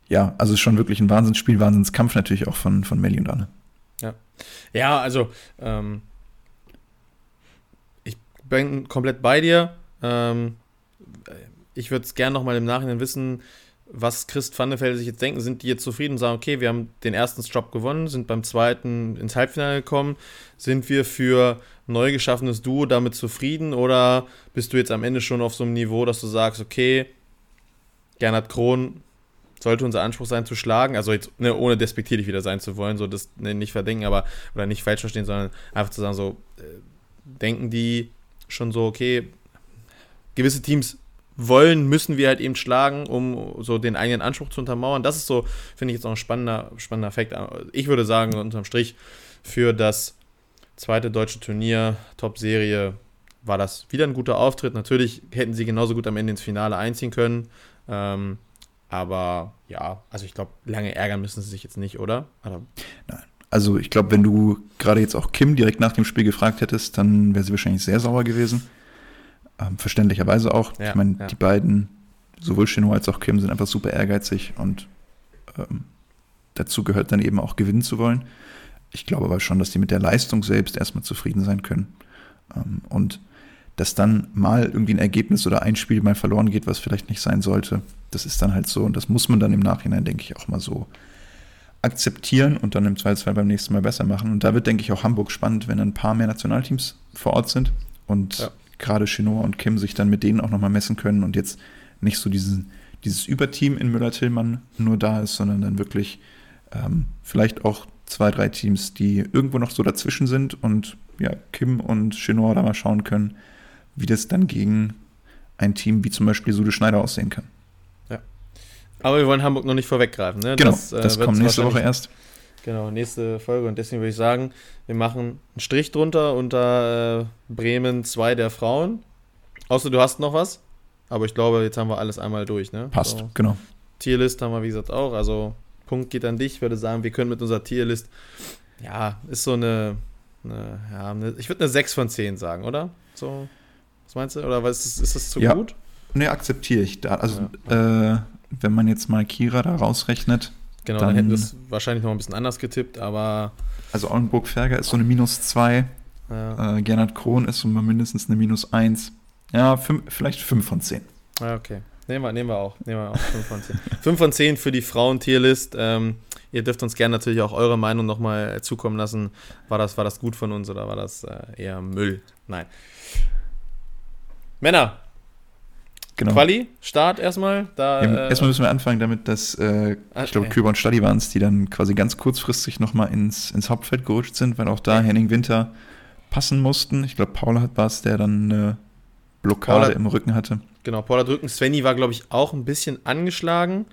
ja, also schon wirklich ein Wahnsinnsspiel, Wahnsinnskampf natürlich auch von, von Melli und Anne. Ja, ja also ähm, ich bin komplett bei dir. Ähm, ich würde es gerne nochmal im Nachhinein wissen, was Christ Vandefelde sich jetzt denken. Sind die jetzt zufrieden und sagen, okay, wir haben den ersten Job gewonnen, sind beim zweiten ins Halbfinale gekommen? Sind wir für neu geschaffenes Duo damit zufrieden oder bist du jetzt am Ende schon auf so einem Niveau, dass du sagst, okay, Gernot Krohn sollte unser Anspruch sein zu schlagen, also jetzt ne, ohne despektierlich wieder sein zu wollen, so das ne, nicht verdenken, aber oder nicht falsch verstehen, sondern einfach zu sagen, so äh, denken die schon so, okay, gewisse Teams wollen, müssen wir halt eben schlagen, um so den eigenen Anspruch zu untermauern. Das ist so, finde ich jetzt auch ein spannender, spannender Effekt. Ich würde sagen, unterm Strich, für das zweite deutsche Turnier, Top-Serie, war das wieder ein guter Auftritt. Natürlich hätten sie genauso gut am Ende ins Finale einziehen können. Ähm, aber ja, also ich glaube, lange ärgern müssen sie sich jetzt nicht, oder? oder? Nein. Also ich glaube, wenn du gerade jetzt auch Kim direkt nach dem Spiel gefragt hättest, dann wäre sie wahrscheinlich sehr sauer gewesen. Ähm, verständlicherweise auch. Ja, ich meine, ja. die beiden, sowohl Chino als auch Kim, sind einfach super ehrgeizig und ähm, dazu gehört dann eben auch gewinnen zu wollen. Ich glaube aber schon, dass die mit der Leistung selbst erstmal zufrieden sein können. Ähm, und dass dann mal irgendwie ein Ergebnis oder ein Spiel mal verloren geht, was vielleicht nicht sein sollte, das ist dann halt so. Und das muss man dann im Nachhinein, denke ich, auch mal so akzeptieren und dann im Zweifelsfall beim nächsten Mal besser machen. Und da wird, denke ich, auch Hamburg spannend, wenn ein paar mehr Nationalteams vor Ort sind und ja. Gerade Chinoa und Kim sich dann mit denen auch nochmal messen können und jetzt nicht so diesen, dieses Überteam in Müller-Tillmann nur da ist, sondern dann wirklich ähm, vielleicht auch zwei, drei Teams, die irgendwo noch so dazwischen sind und ja, Kim und Chinoa da mal schauen können, wie das dann gegen ein Team wie zum Beispiel Sude Schneider aussehen kann. Ja. Aber wir wollen Hamburg noch nicht vorweggreifen. Ne? Genau, das, äh, das kommt nächste Woche erst. Genau, nächste Folge. Und deswegen würde ich sagen, wir machen einen Strich drunter unter äh, Bremen 2 der Frauen. Außer du hast noch was. Aber ich glaube, jetzt haben wir alles einmal durch. Ne? Passt, so. genau. Tierlist haben wir, wie gesagt, auch. Also Punkt geht an dich. Ich würde sagen, wir können mit unserer Tierlist, ja, ist so eine, eine ja, eine, ich würde eine 6 von 10 sagen, oder? So. Was meinst du? Oder was ist, ist das zu ja. gut? Nee, akzeptiere ich. Da, also, ja. äh, wenn man jetzt mal Kira da rausrechnet. Genau, dann, dann hätten wir es wahrscheinlich noch ein bisschen anders getippt, aber. Also, Auenburg-Ferger ist so eine Minus 2. Ja. Äh, Gernot Krohn ist so mal mindestens eine Minus 1. Ja, fünf, vielleicht 5 von 10. Ja, okay. Nehmen wir, nehmen wir auch. Nehmen wir auch 5 von 10. 5 von 10 für die Frauen-Tierlist. Ähm, ihr dürft uns gerne natürlich auch eure Meinung nochmal zukommen lassen. War das, war das gut von uns oder war das äh, eher Müll? Nein. Männer. Genau. Quali, Start erstmal. Da, ja, äh, erstmal müssen wir anfangen damit, dass, äh, ich glaube, Küber und Stadi waren es, die dann quasi ganz kurzfristig nochmal ins, ins Hauptfeld gerutscht sind, weil auch da okay. Henning Winter passen mussten. Ich glaube, Paul hat was, der dann eine Blockade Paula, im Rücken hatte. Genau, Paul hat Rücken. Svenny war, glaube ich, auch ein bisschen angeschlagen.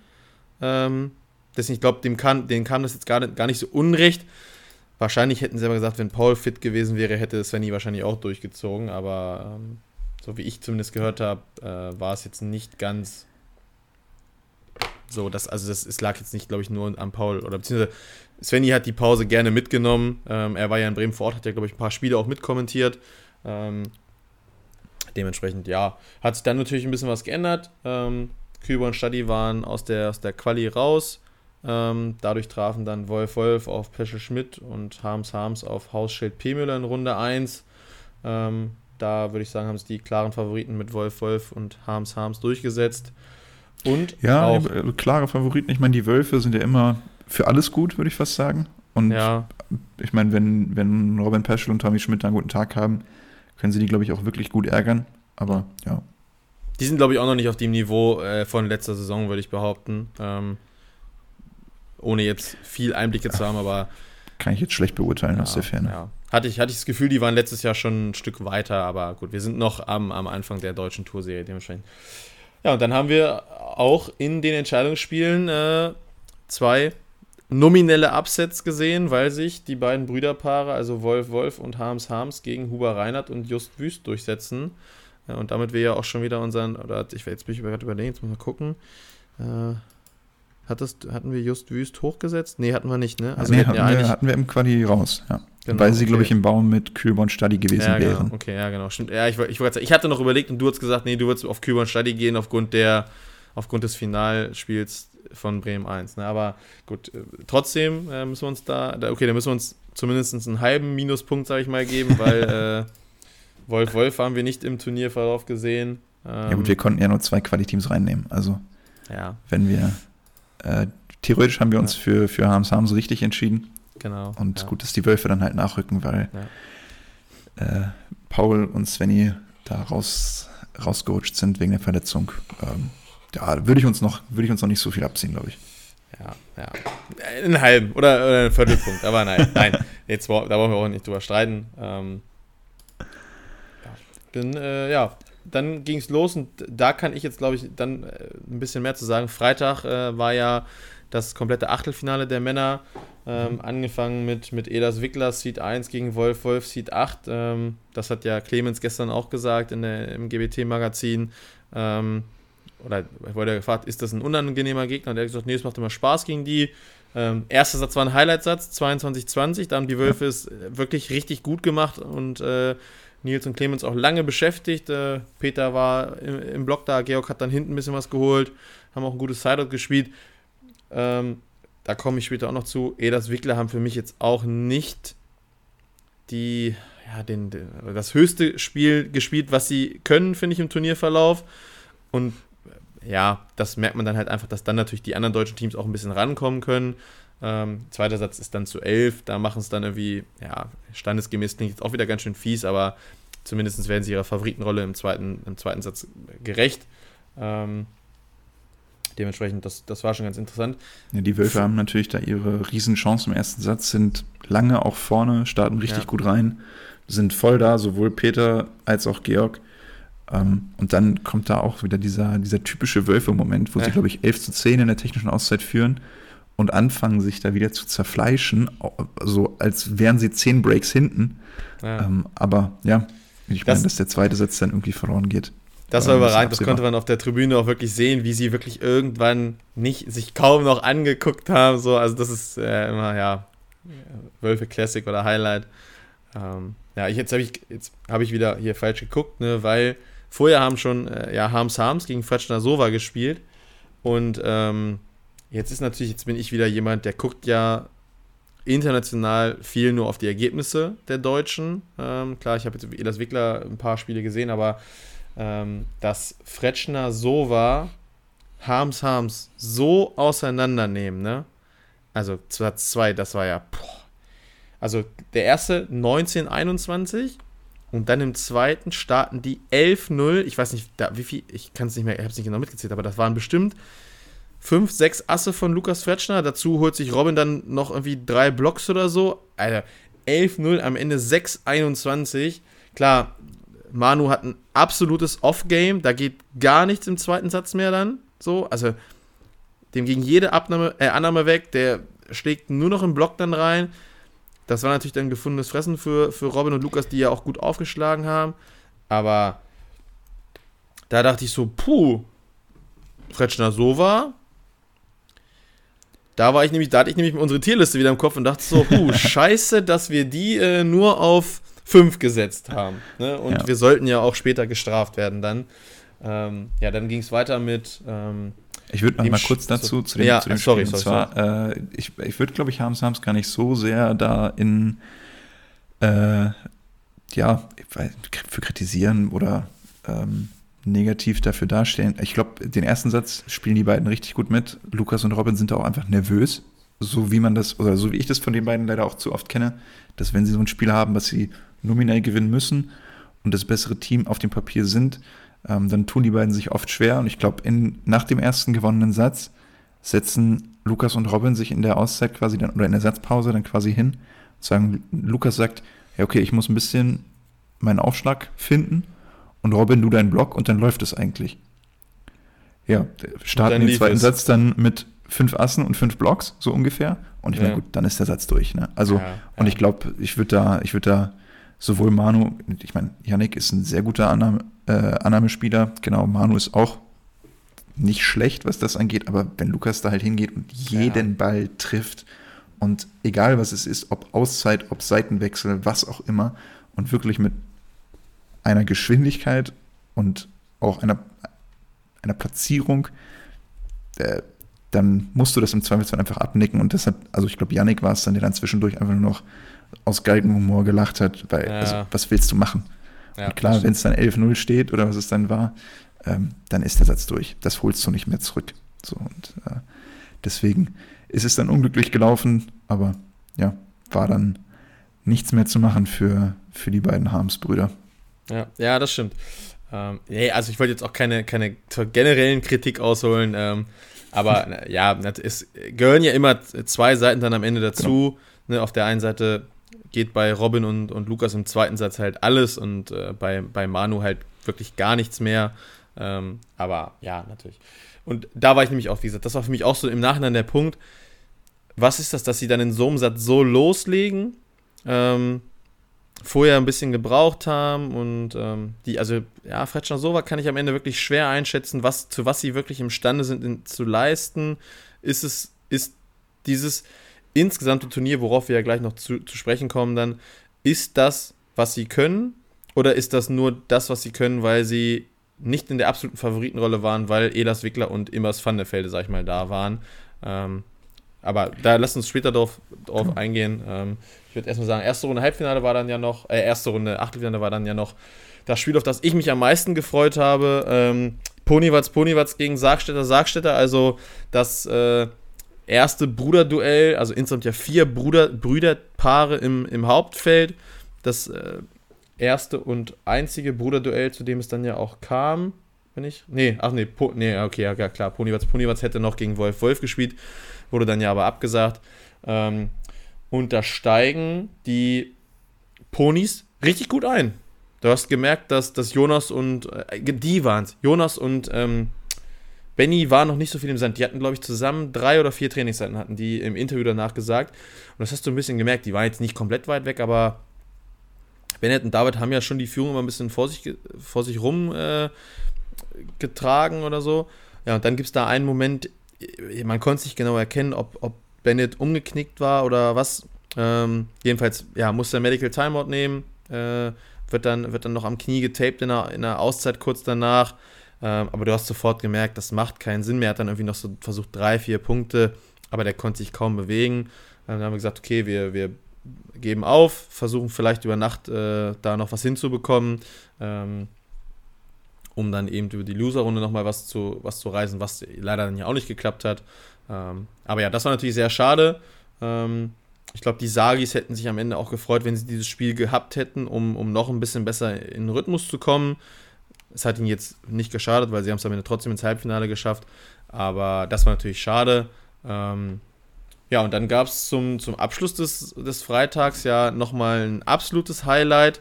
Ähm, deswegen, ich glaube, dem kam, denen kam das jetzt gar nicht, gar nicht so unrecht. Wahrscheinlich hätten sie aber gesagt, wenn Paul fit gewesen wäre, hätte Svenny wahrscheinlich auch durchgezogen, aber ähm, so wie ich zumindest gehört habe, äh, war es jetzt nicht ganz So, das, also das, es lag jetzt nicht, glaube ich, nur am Paul oder beziehungsweise Svenny hat die Pause gerne mitgenommen. Ähm, er war ja in Bremen vor Ort, hat ja, glaube ich, ein paar Spiele auch mitkommentiert. Ähm, dementsprechend, ja, hat sich dann natürlich ein bisschen was geändert. Ähm, Küber und Stadi waren aus der, aus der Quali raus. Ähm, dadurch trafen dann Wolf Wolf auf Peschel Schmidt und Harms Harms auf Hausschild P. Müller in Runde 1. Ähm, da würde ich sagen, haben es die klaren Favoriten mit Wolf Wolf und Harms Harms durchgesetzt. Und ja, auch, äh, klare Favoriten. Ich meine, die Wölfe sind ja immer für alles gut, würde ich fast sagen. Und ja. ich meine, wenn, wenn Robin Peschel und Tommy Schmidt einen guten Tag haben, können sie die, glaube ich, auch wirklich gut ärgern. Aber ja. Die sind, glaube ich, auch noch nicht auf dem Niveau äh, von letzter Saison, würde ich behaupten. Ähm, ohne jetzt viel Einblicke zu haben, aber. Kann ich jetzt schlecht beurteilen ja, aus der Ferne. Ja. Hatte, ich, hatte ich das Gefühl, die waren letztes Jahr schon ein Stück weiter, aber gut, wir sind noch am, am Anfang der deutschen Tourserie dementsprechend. Ja, und dann haben wir auch in den Entscheidungsspielen äh, zwei nominelle Upsets gesehen, weil sich die beiden Brüderpaare, also Wolf Wolf und Harms Harms, gegen Huber Reinhardt und Just Wüst durchsetzen. Äh, und damit wir ja auch schon wieder unseren, oder ich jetzt bin ich gerade überlegen, jetzt muss mal gucken. Äh, Hattest, hatten wir Just Wüst hochgesetzt? Nee, hatten wir nicht, ne? Also nee, hatten, ja wir, hatten wir im Quali raus, ja. Genau, Weil sie, okay. glaube ich, im Baum mit Kühlborn Stadi gewesen ja, genau. wären. Okay, ja, genau. Stimmt. Ja, ich, ich, ich hatte noch überlegt und du hast gesagt, nee, du würdest auf Kühlborn Stadi gehen aufgrund der, aufgrund des Finalspiels von Bremen 1. Ne? Aber gut, äh, trotzdem äh, müssen wir uns da, da, okay, da müssen wir uns zumindest einen halben Minuspunkt, sage ich mal, geben, weil äh, Wolf Wolf haben wir nicht im Turnierverlauf gesehen. Ähm, ja gut, wir konnten ja nur zwei Qualiteams reinnehmen. Also ja. wenn wir äh, theoretisch haben wir uns ja. für, für Harms Harms richtig entschieden. Genau. Und ja. gut, dass die Wölfe dann halt nachrücken, weil äh, Paul und Svenny da raus, rausgerutscht sind wegen der Verletzung. Ähm, ja, würde ich uns noch, würde ich uns noch nicht so viel abziehen, glaube ich. Ja, ja. Einen halben oder, oder einen Viertelpunkt, aber nein, nein. Jetzt, da wollen wir auch nicht drüber streiten. Ähm. Bin, äh, ja, dann ging es los und da kann ich jetzt, glaube ich, dann äh, ein bisschen mehr zu sagen. Freitag äh, war ja das komplette Achtelfinale der Männer, ähm, mhm. angefangen mit, mit Elas Wickler, Seed 1 gegen Wolf Wolf, Seed 8. Ähm, das hat ja Clemens gestern auch gesagt in der, im GBT-Magazin. Ähm, oder wurde gefragt, ist das ein unangenehmer Gegner? Und er hat gesagt, nee, es macht immer Spaß gegen die. Ähm, erster Satz war ein Highlight-Satz, 22-20. Da haben die Wölfe es wirklich richtig gut gemacht und äh, Nils und Clemens auch lange beschäftigt. Äh, Peter war im, im, Block da, Georg hat dann hinten ein bisschen was geholt, haben auch ein gutes Sideout gespielt. Ähm, da komme ich später auch noch zu. Edas Wickler haben für mich jetzt auch nicht die, ja, den, den, das höchste Spiel gespielt, was sie können, finde ich, im Turnierverlauf. Und ja, das merkt man dann halt einfach, dass dann natürlich die anderen deutschen Teams auch ein bisschen rankommen können. Ähm, zweiter Satz ist dann zu elf. Da machen es dann irgendwie, ja, standesgemäß klingt jetzt auch wieder ganz schön fies, aber zumindest werden sie ihrer Favoritenrolle im zweiten, im zweiten Satz gerecht. Ähm, dementsprechend, das, das war schon ganz interessant. Ja, die Wölfe haben natürlich da ihre Riesenchance im ersten Satz, sind lange auch vorne, starten richtig ja. gut rein, sind voll da, sowohl Peter als auch Georg. Ähm, und dann kommt da auch wieder dieser, dieser typische Wölfe-Moment, wo ja. sie, glaube ich, 11 zu 10 in der technischen Auszeit führen und anfangen, sich da wieder zu zerfleischen, so als wären sie zehn Breaks hinten. Ja. Ähm, aber ja, ich meine, dass der zweite Satz dann irgendwie verloren geht. Das war überragend, das konnte man auf der Tribüne auch wirklich sehen, wie sie wirklich irgendwann nicht sich kaum noch angeguckt haben. So, also das ist äh, immer, ja, Wölfe Classic oder Highlight. Ähm, ja, ich, jetzt habe ich, hab ich wieder hier falsch geguckt, ne, weil vorher haben schon äh, ja, Harms Harms gegen Fretschner Sova gespielt und ähm, Jetzt ist natürlich, jetzt bin ich wieder jemand, der guckt ja international viel nur auf die Ergebnisse der Deutschen. Ähm, klar, ich habe jetzt Elas Wickler ein paar Spiele gesehen, aber ähm, dass Fretschner so war, Harms Harms so auseinandernehmen, ne? Also Satz 2, das war ja. Boah. Also der erste 1921 und dann im zweiten starten die 11-0. Ich weiß nicht, da, wie viel, ich kann es nicht mehr, ich habe es nicht genau mitgezählt, aber das waren bestimmt fünf, sechs Asse von Lukas Fretschner. Dazu holt sich Robin dann noch irgendwie drei Blocks oder so. Alter, 11-0, am Ende 6-21. Klar, Manu hat ein absolutes Off-Game. Da geht gar nichts im zweiten Satz mehr dann. So, also dem ging jede Abnahme, äh, Annahme weg. Der schlägt nur noch einen Block dann rein. Das war natürlich dann gefundenes Fressen für, für Robin und Lukas, die ja auch gut aufgeschlagen haben. Aber da dachte ich so, puh, Fretschner Sova, da war ich nämlich, da hatte ich nämlich unsere Tierliste wieder im Kopf und dachte so, huh, scheiße, dass wir die äh, nur auf 5 gesetzt haben. Ne? Und ja. wir sollten ja auch später gestraft werden dann. Ähm, ja, dann ging es weiter mit. Ähm, ich würde noch mal kurz dazu zu dem, ja, zu dem sorry, Spiel. Sorry, und zwar, äh, ich, ich würde, glaube ich, Harms Harms gar nicht so sehr da in, äh, ja, für kritisieren oder ähm, negativ dafür dastehen. Ich glaube, den ersten Satz spielen die beiden richtig gut mit. Lukas und Robin sind da auch einfach nervös, so wie man das, oder so wie ich das von den beiden leider auch zu oft kenne, dass wenn sie so ein Spiel haben, was sie nominell gewinnen müssen und das bessere Team auf dem Papier sind, ähm, dann tun die beiden sich oft schwer. Und ich glaube, nach dem ersten gewonnenen Satz setzen Lukas und Robin sich in der Auszeit quasi dann oder in der Satzpause dann quasi hin und sagen, Lukas sagt, ja, okay, ich muss ein bisschen meinen Aufschlag finden und Robin, du deinen Block und dann läuft es eigentlich. Ja, starten den zweiten es. Satz dann mit fünf Assen und fünf Blocks, so ungefähr. Und ich ja. meine, gut, dann ist der Satz durch. Ne? Also, ja, und ich glaube, ich würde da, ich würde da sowohl Manu, ich meine, Yannick ist ein sehr guter Annahme, äh, Annahmespieler, genau, Manu ist auch nicht schlecht, was das angeht, aber wenn Lukas da halt hingeht und jeden Ball trifft und egal was es ist, ob Auszeit, ob Seitenwechsel, was auch immer, und wirklich mit einer Geschwindigkeit und auch einer, einer Platzierung, äh, dann musst du das im Zweifelsfall einfach abnicken. Und deshalb, also ich glaube, Yannick war es dann, der dann zwischendurch einfach nur noch aus Galgenhumor gelacht hat, weil, ja. also, was willst du machen? Ja, und klar, wenn es dann 11-0 steht oder was es dann war, ähm, dann ist der Satz durch. Das holst du nicht mehr zurück. So, und äh, deswegen ist es dann unglücklich gelaufen, aber ja, war dann nichts mehr zu machen für, für die beiden Harms-Brüder. Ja, ja, das stimmt. Ähm, nee, also ich wollte jetzt auch keine, keine generellen Kritik ausholen, ähm, aber ja, es gehören ja immer zwei Seiten dann am Ende dazu. Genau. Ne, auf der einen Seite geht bei Robin und, und Lukas im zweiten Satz halt alles und äh, bei, bei Manu halt wirklich gar nichts mehr. Ähm, aber ja, natürlich. Und da war ich nämlich auch, wie gesagt, das war für mich auch so im Nachhinein der Punkt. Was ist das, dass sie dann in so einem Satz so loslegen? Ähm, vorher ein bisschen gebraucht haben und ähm, die, also ja, Fretschner Sova kann ich am Ende wirklich schwer einschätzen, was, zu was sie wirklich imstande sind in, zu leisten. Ist es, ist dieses insgesamte Turnier, worauf wir ja gleich noch zu, zu sprechen kommen, dann, ist das, was sie können? Oder ist das nur das, was sie können, weil sie nicht in der absoluten Favoritenrolle waren, weil Elas Wickler und Immers van der Velde, sag ich mal, da waren? Ähm, aber da lass uns später drauf, drauf mhm. eingehen. Ähm, ich würde erstmal sagen, erste Runde Halbfinale war dann ja noch, äh, erste Runde Achtelfinale war dann ja noch das Spiel, auf das ich mich am meisten gefreut habe. Ähm, Ponywatz, Ponywatz gegen Sargstädter, Sargstädter, also das äh, erste Bruderduell, also insgesamt ja vier Bruder, Brüderpaare im, im Hauptfeld. Das äh, erste und einzige Bruderduell, zu dem es dann ja auch kam. Wenn ich? Nee, ach nee, po, nee, okay, ja, klar. Ponywatz, Ponywatz hätte noch gegen Wolf Wolf gespielt, wurde dann ja aber abgesagt. Ähm, und da steigen die Ponys richtig gut ein. Du hast gemerkt, dass, dass Jonas und äh, die waren es. Jonas und ähm, Benny waren noch nicht so viel im Sand. Die hatten, glaube ich, zusammen drei oder vier Trainingszeiten, hatten die im Interview danach gesagt. Und das hast du ein bisschen gemerkt. Die waren jetzt nicht komplett weit weg, aber Bennett und David haben ja schon die Führung immer ein bisschen vor sich, vor sich rum äh, getragen oder so. Ja, und dann gibt es da einen Moment, man konnte es nicht genau erkennen, ob, ob Bennett umgeknickt war oder was. Ähm, jedenfalls, ja, musste er Medical Timeout nehmen. Äh, wird, dann, wird dann noch am Knie getaped in der, in der Auszeit kurz danach. Ähm, aber du hast sofort gemerkt, das macht keinen Sinn mehr. Er hat dann irgendwie noch so versucht, drei, vier Punkte, aber der konnte sich kaum bewegen. Dann haben wir gesagt, okay, wir, wir geben auf, versuchen vielleicht über Nacht äh, da noch was hinzubekommen, ähm, um dann eben über die Loser-Runde nochmal was zu, was zu reisen, was leider dann ja auch nicht geklappt hat. Ähm, aber ja, das war natürlich sehr schade. Ähm, ich glaube, die Sagis hätten sich am Ende auch gefreut, wenn sie dieses Spiel gehabt hätten, um, um noch ein bisschen besser in den Rhythmus zu kommen. Es hat ihnen jetzt nicht geschadet, weil sie haben es am Ende trotzdem ins Halbfinale geschafft. Aber das war natürlich schade. Ähm, ja, und dann gab es zum, zum Abschluss des, des Freitags ja nochmal ein absolutes Highlight.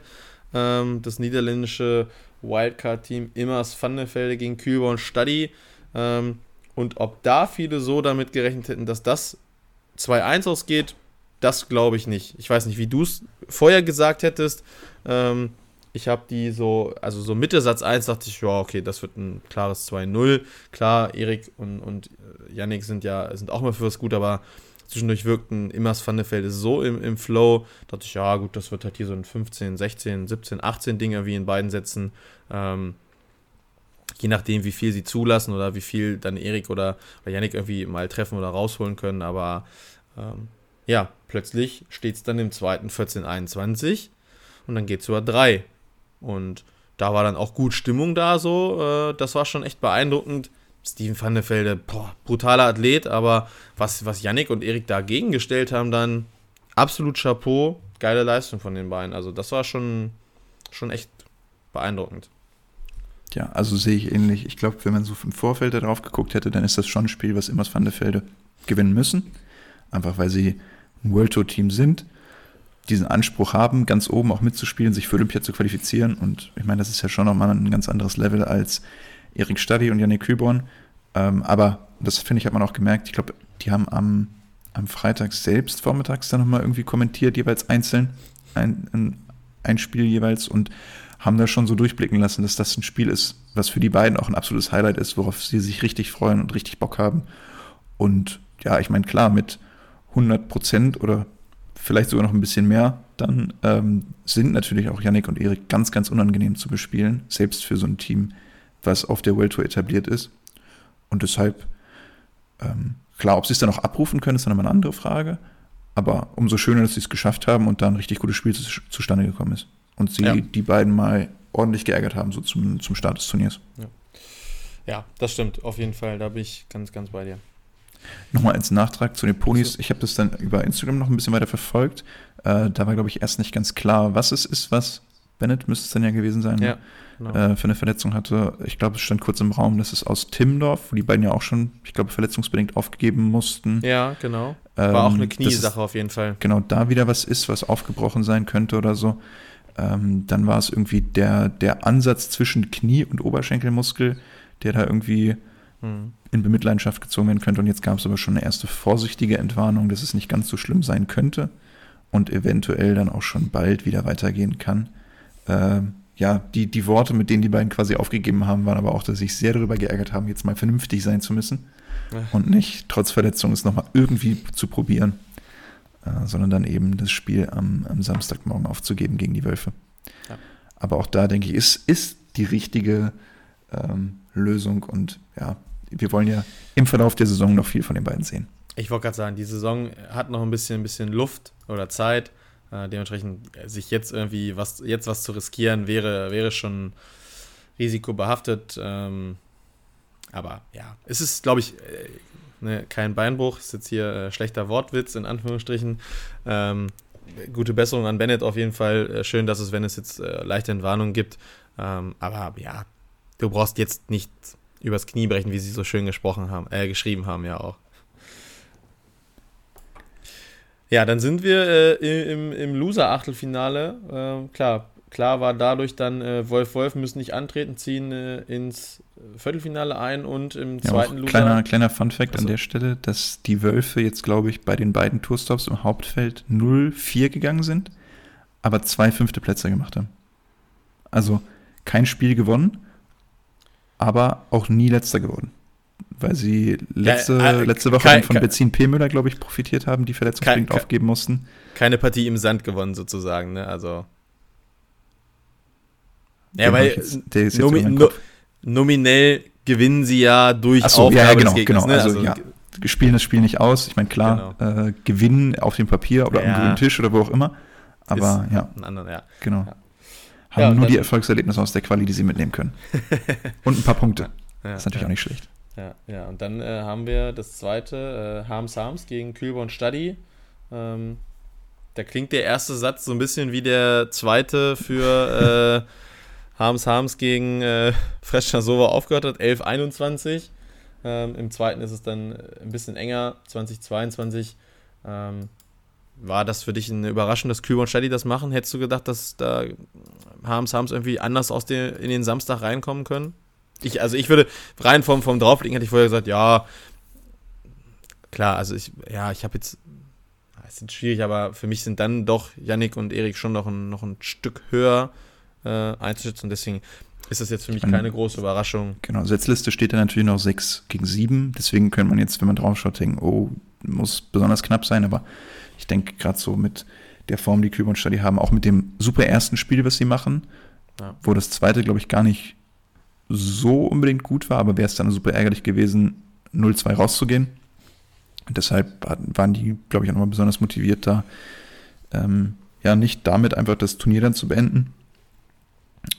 Ähm, das niederländische Wildcard-Team Immers Vandenvelde gegen Kühlborn Stadi. Ähm, und ob da viele so damit gerechnet hätten, dass das 2-1 ausgeht, das glaube ich nicht. Ich weiß nicht, wie du es vorher gesagt hättest. Ähm, Ich habe die so, also so Mitte Satz 1 dachte ich, ja, okay, das wird ein klares 2-0. Klar, Erik und, und äh, Yannick sind ja, sind auch mal für was gut, aber zwischendurch wirkten Immers Van der so im, im Flow, dachte ich, ja, gut, das wird halt hier so ein 15, 16, 17, 18 Dinger wie in beiden Sätzen. Ähm, je nachdem, wie viel sie zulassen oder wie viel dann Erik oder, oder Yannick irgendwie mal treffen oder rausholen können. Aber ähm, ja, plötzlich steht es dann im zweiten 14-21 und dann geht es über drei. Und da war dann auch gut Stimmung da so. Äh, das war schon echt beeindruckend. Steven van der Velde, boah, brutaler Athlet, aber was, was Yannick und Erik dagegen gestellt haben, dann absolut Chapeau, geile Leistung von den beiden. Also das war schon, schon echt beeindruckend. Ja, also sehe ich ähnlich. Ich glaube, wenn man so im Vorfeld darauf geguckt hätte, dann ist das schon ein Spiel, was Immers van der Velde gewinnen müssen. Einfach weil sie ein World Tour Team sind, diesen Anspruch haben, ganz oben auch mitzuspielen, sich für Olympia zu qualifizieren. Und ich meine, das ist ja schon nochmal ein ganz anderes Level als Erik Stadi und Janik Küborn. Ähm, aber das finde ich, hat man auch gemerkt. Ich glaube, die haben am, am Freitag selbst vormittags dann nochmal irgendwie kommentiert, jeweils einzeln, ein, ein, ein Spiel jeweils und haben da schon so durchblicken lassen, dass das ein Spiel ist, was für die beiden auch ein absolutes Highlight ist, worauf sie sich richtig freuen und richtig Bock haben. Und ja, ich meine, klar, mit 100 Prozent oder vielleicht sogar noch ein bisschen mehr, dann ähm, sind natürlich auch Yannick und Erik ganz, ganz unangenehm zu bespielen, selbst für so ein Team, was auf der World Tour etabliert ist. Und deshalb, ähm, klar, ob sie es dann auch abrufen können, ist dann immer eine andere Frage. Aber umso schöner, dass sie es geschafft haben und da ein richtig gutes Spiel zu, zustande gekommen ist und sie ja. die beiden mal ordentlich geärgert haben, so zum, zum Start des Turniers. Ja. ja, das stimmt, auf jeden Fall. Da bin ich ganz, ganz bei dir. Nochmal als Nachtrag zu den Ponys. Ich habe das dann über Instagram noch ein bisschen weiter verfolgt. Äh, da war, glaube ich, erst nicht ganz klar, was es ist, was Bennett müsste es dann ja gewesen sein, ja, genau. äh, für eine Verletzung hatte. Ich glaube, es stand kurz im Raum, dass es aus Timmendorf, wo die beiden ja auch schon, ich glaube, verletzungsbedingt aufgegeben mussten. Ja, genau. War ähm, auch eine Kniesache auf jeden Fall. Genau, da wieder was ist, was aufgebrochen sein könnte oder so. Ähm, dann war es irgendwie der, der Ansatz zwischen Knie und Oberschenkelmuskel, der da irgendwie hm. in Bemitleidenschaft gezogen werden könnte. Und jetzt gab es aber schon eine erste vorsichtige Entwarnung, dass es nicht ganz so schlimm sein könnte und eventuell dann auch schon bald wieder weitergehen kann. Ähm, ja, die, die Worte, mit denen die beiden quasi aufgegeben haben, waren aber auch, dass sie sich sehr darüber geärgert haben, jetzt mal vernünftig sein zu müssen und nicht trotz Verletzung es nochmal irgendwie zu probieren äh, sondern dann eben das Spiel am, am, Samstagmorgen aufzugeben gegen die Wölfe. Ja. Aber auch da, denke ich, ist, ist die richtige ähm, Lösung und ja, wir wollen ja im Verlauf der Saison noch viel von den beiden sehen. Ich wollte gerade sagen, die Saison hat noch ein bisschen, ein bisschen Luft oder Zeit. Äh, dementsprechend sich jetzt irgendwie was, jetzt was zu riskieren, wäre, wäre schon risikobehaftet. Ähm, aber ja, es ist, glaube ich, äh, Ne, kein Beinbruch, ist jetzt hier äh, schlechter Wortwitz in Anführungsstrichen. Ähm, gute Besserung an Bennett auf jeden Fall. Äh, schön, dass es, wenn es jetzt äh, leichte Entwarnung gibt. Ähm, aber ja, du brauchst jetzt nicht übers Knie brechen, wie sie so schön gesprochen haben, äh, geschrieben haben, ja auch. Ja, dann sind wir äh, im, im Loser-Achtelfinale. Ähm, klar, Klar war dadurch dann, äh, Wolf Wolf müssen nicht antreten, ziehen äh, ins Viertelfinale ein und im ja, zweiten Loser. Kleiner, kleiner Fun-Fact also. an der Stelle, dass die Wölfe jetzt, glaube ich, bei den beiden Tourstops im Hauptfeld 0-4 gegangen sind, aber zwei fünfte Plätze gemacht haben. Also kein Spiel gewonnen, aber auch nie letzter geworden. Weil sie letzte, ja, äh, letzte Woche kein, von Benzin P. Müller, glaube ich, profitiert haben, die verletzungsbedingt aufgeben mussten. Keine Partie im Sand gewonnen, sozusagen, ne? Also. Ja, weil jetzt, nomi no, nominell gewinnen sie ja durch Ach so, ja, ja, genau, Gegners, genau. Ne? Also, also, ja, spielen das Spiel nicht aus. Ich meine, klar, genau. äh, gewinnen auf dem Papier oder ja. am grünen Tisch oder wo auch immer. Aber Ist ja. Anderen, ja. Genau. Haben nur die Erfolgserlebnisse aus der Quali, die sie mitnehmen können. und ein paar Punkte. das ist natürlich auch nicht schlecht. Ja, ja. und dann äh, haben wir das zweite, äh, Harms Harms gegen Kühlborn und Stadi. Ähm, da klingt der erste Satz so ein bisschen wie der zweite für äh, Harms Harms gegen äh, Sova aufgehört hat, 11-21. Ähm, Im zweiten ist es dann äh, ein bisschen enger, 2022. Ähm, war das für dich ein Überraschung, dass Kühl und Stadi das machen? Hättest du gedacht, dass da Harms Harms irgendwie anders aus den, in den Samstag reinkommen können? Ich, also ich würde, rein vom, vom Draufblicken hätte ich vorher gesagt, ja, klar, also ich, ja, ich habe jetzt, es ist schwierig, aber für mich sind dann doch Yannick und Erik schon noch ein, noch ein Stück höher äh, einzuschätzen. Deswegen ist das jetzt für mich keine große Überraschung. Genau, Setzliste steht da natürlich noch 6 gegen 7. Deswegen könnte man jetzt, wenn man drauf schaut, denken, oh, muss besonders knapp sein. Aber ich denke gerade so mit der Form, die Kübe und Stadi haben, auch mit dem super ersten Spiel, was sie machen, ja. wo das zweite, glaube ich, gar nicht so unbedingt gut war, aber wäre es dann super ärgerlich gewesen, 0-2 rauszugehen. Und deshalb waren die, glaube ich, auch nochmal besonders motiviert da, ähm, ja, nicht damit einfach das Turnier dann zu beenden.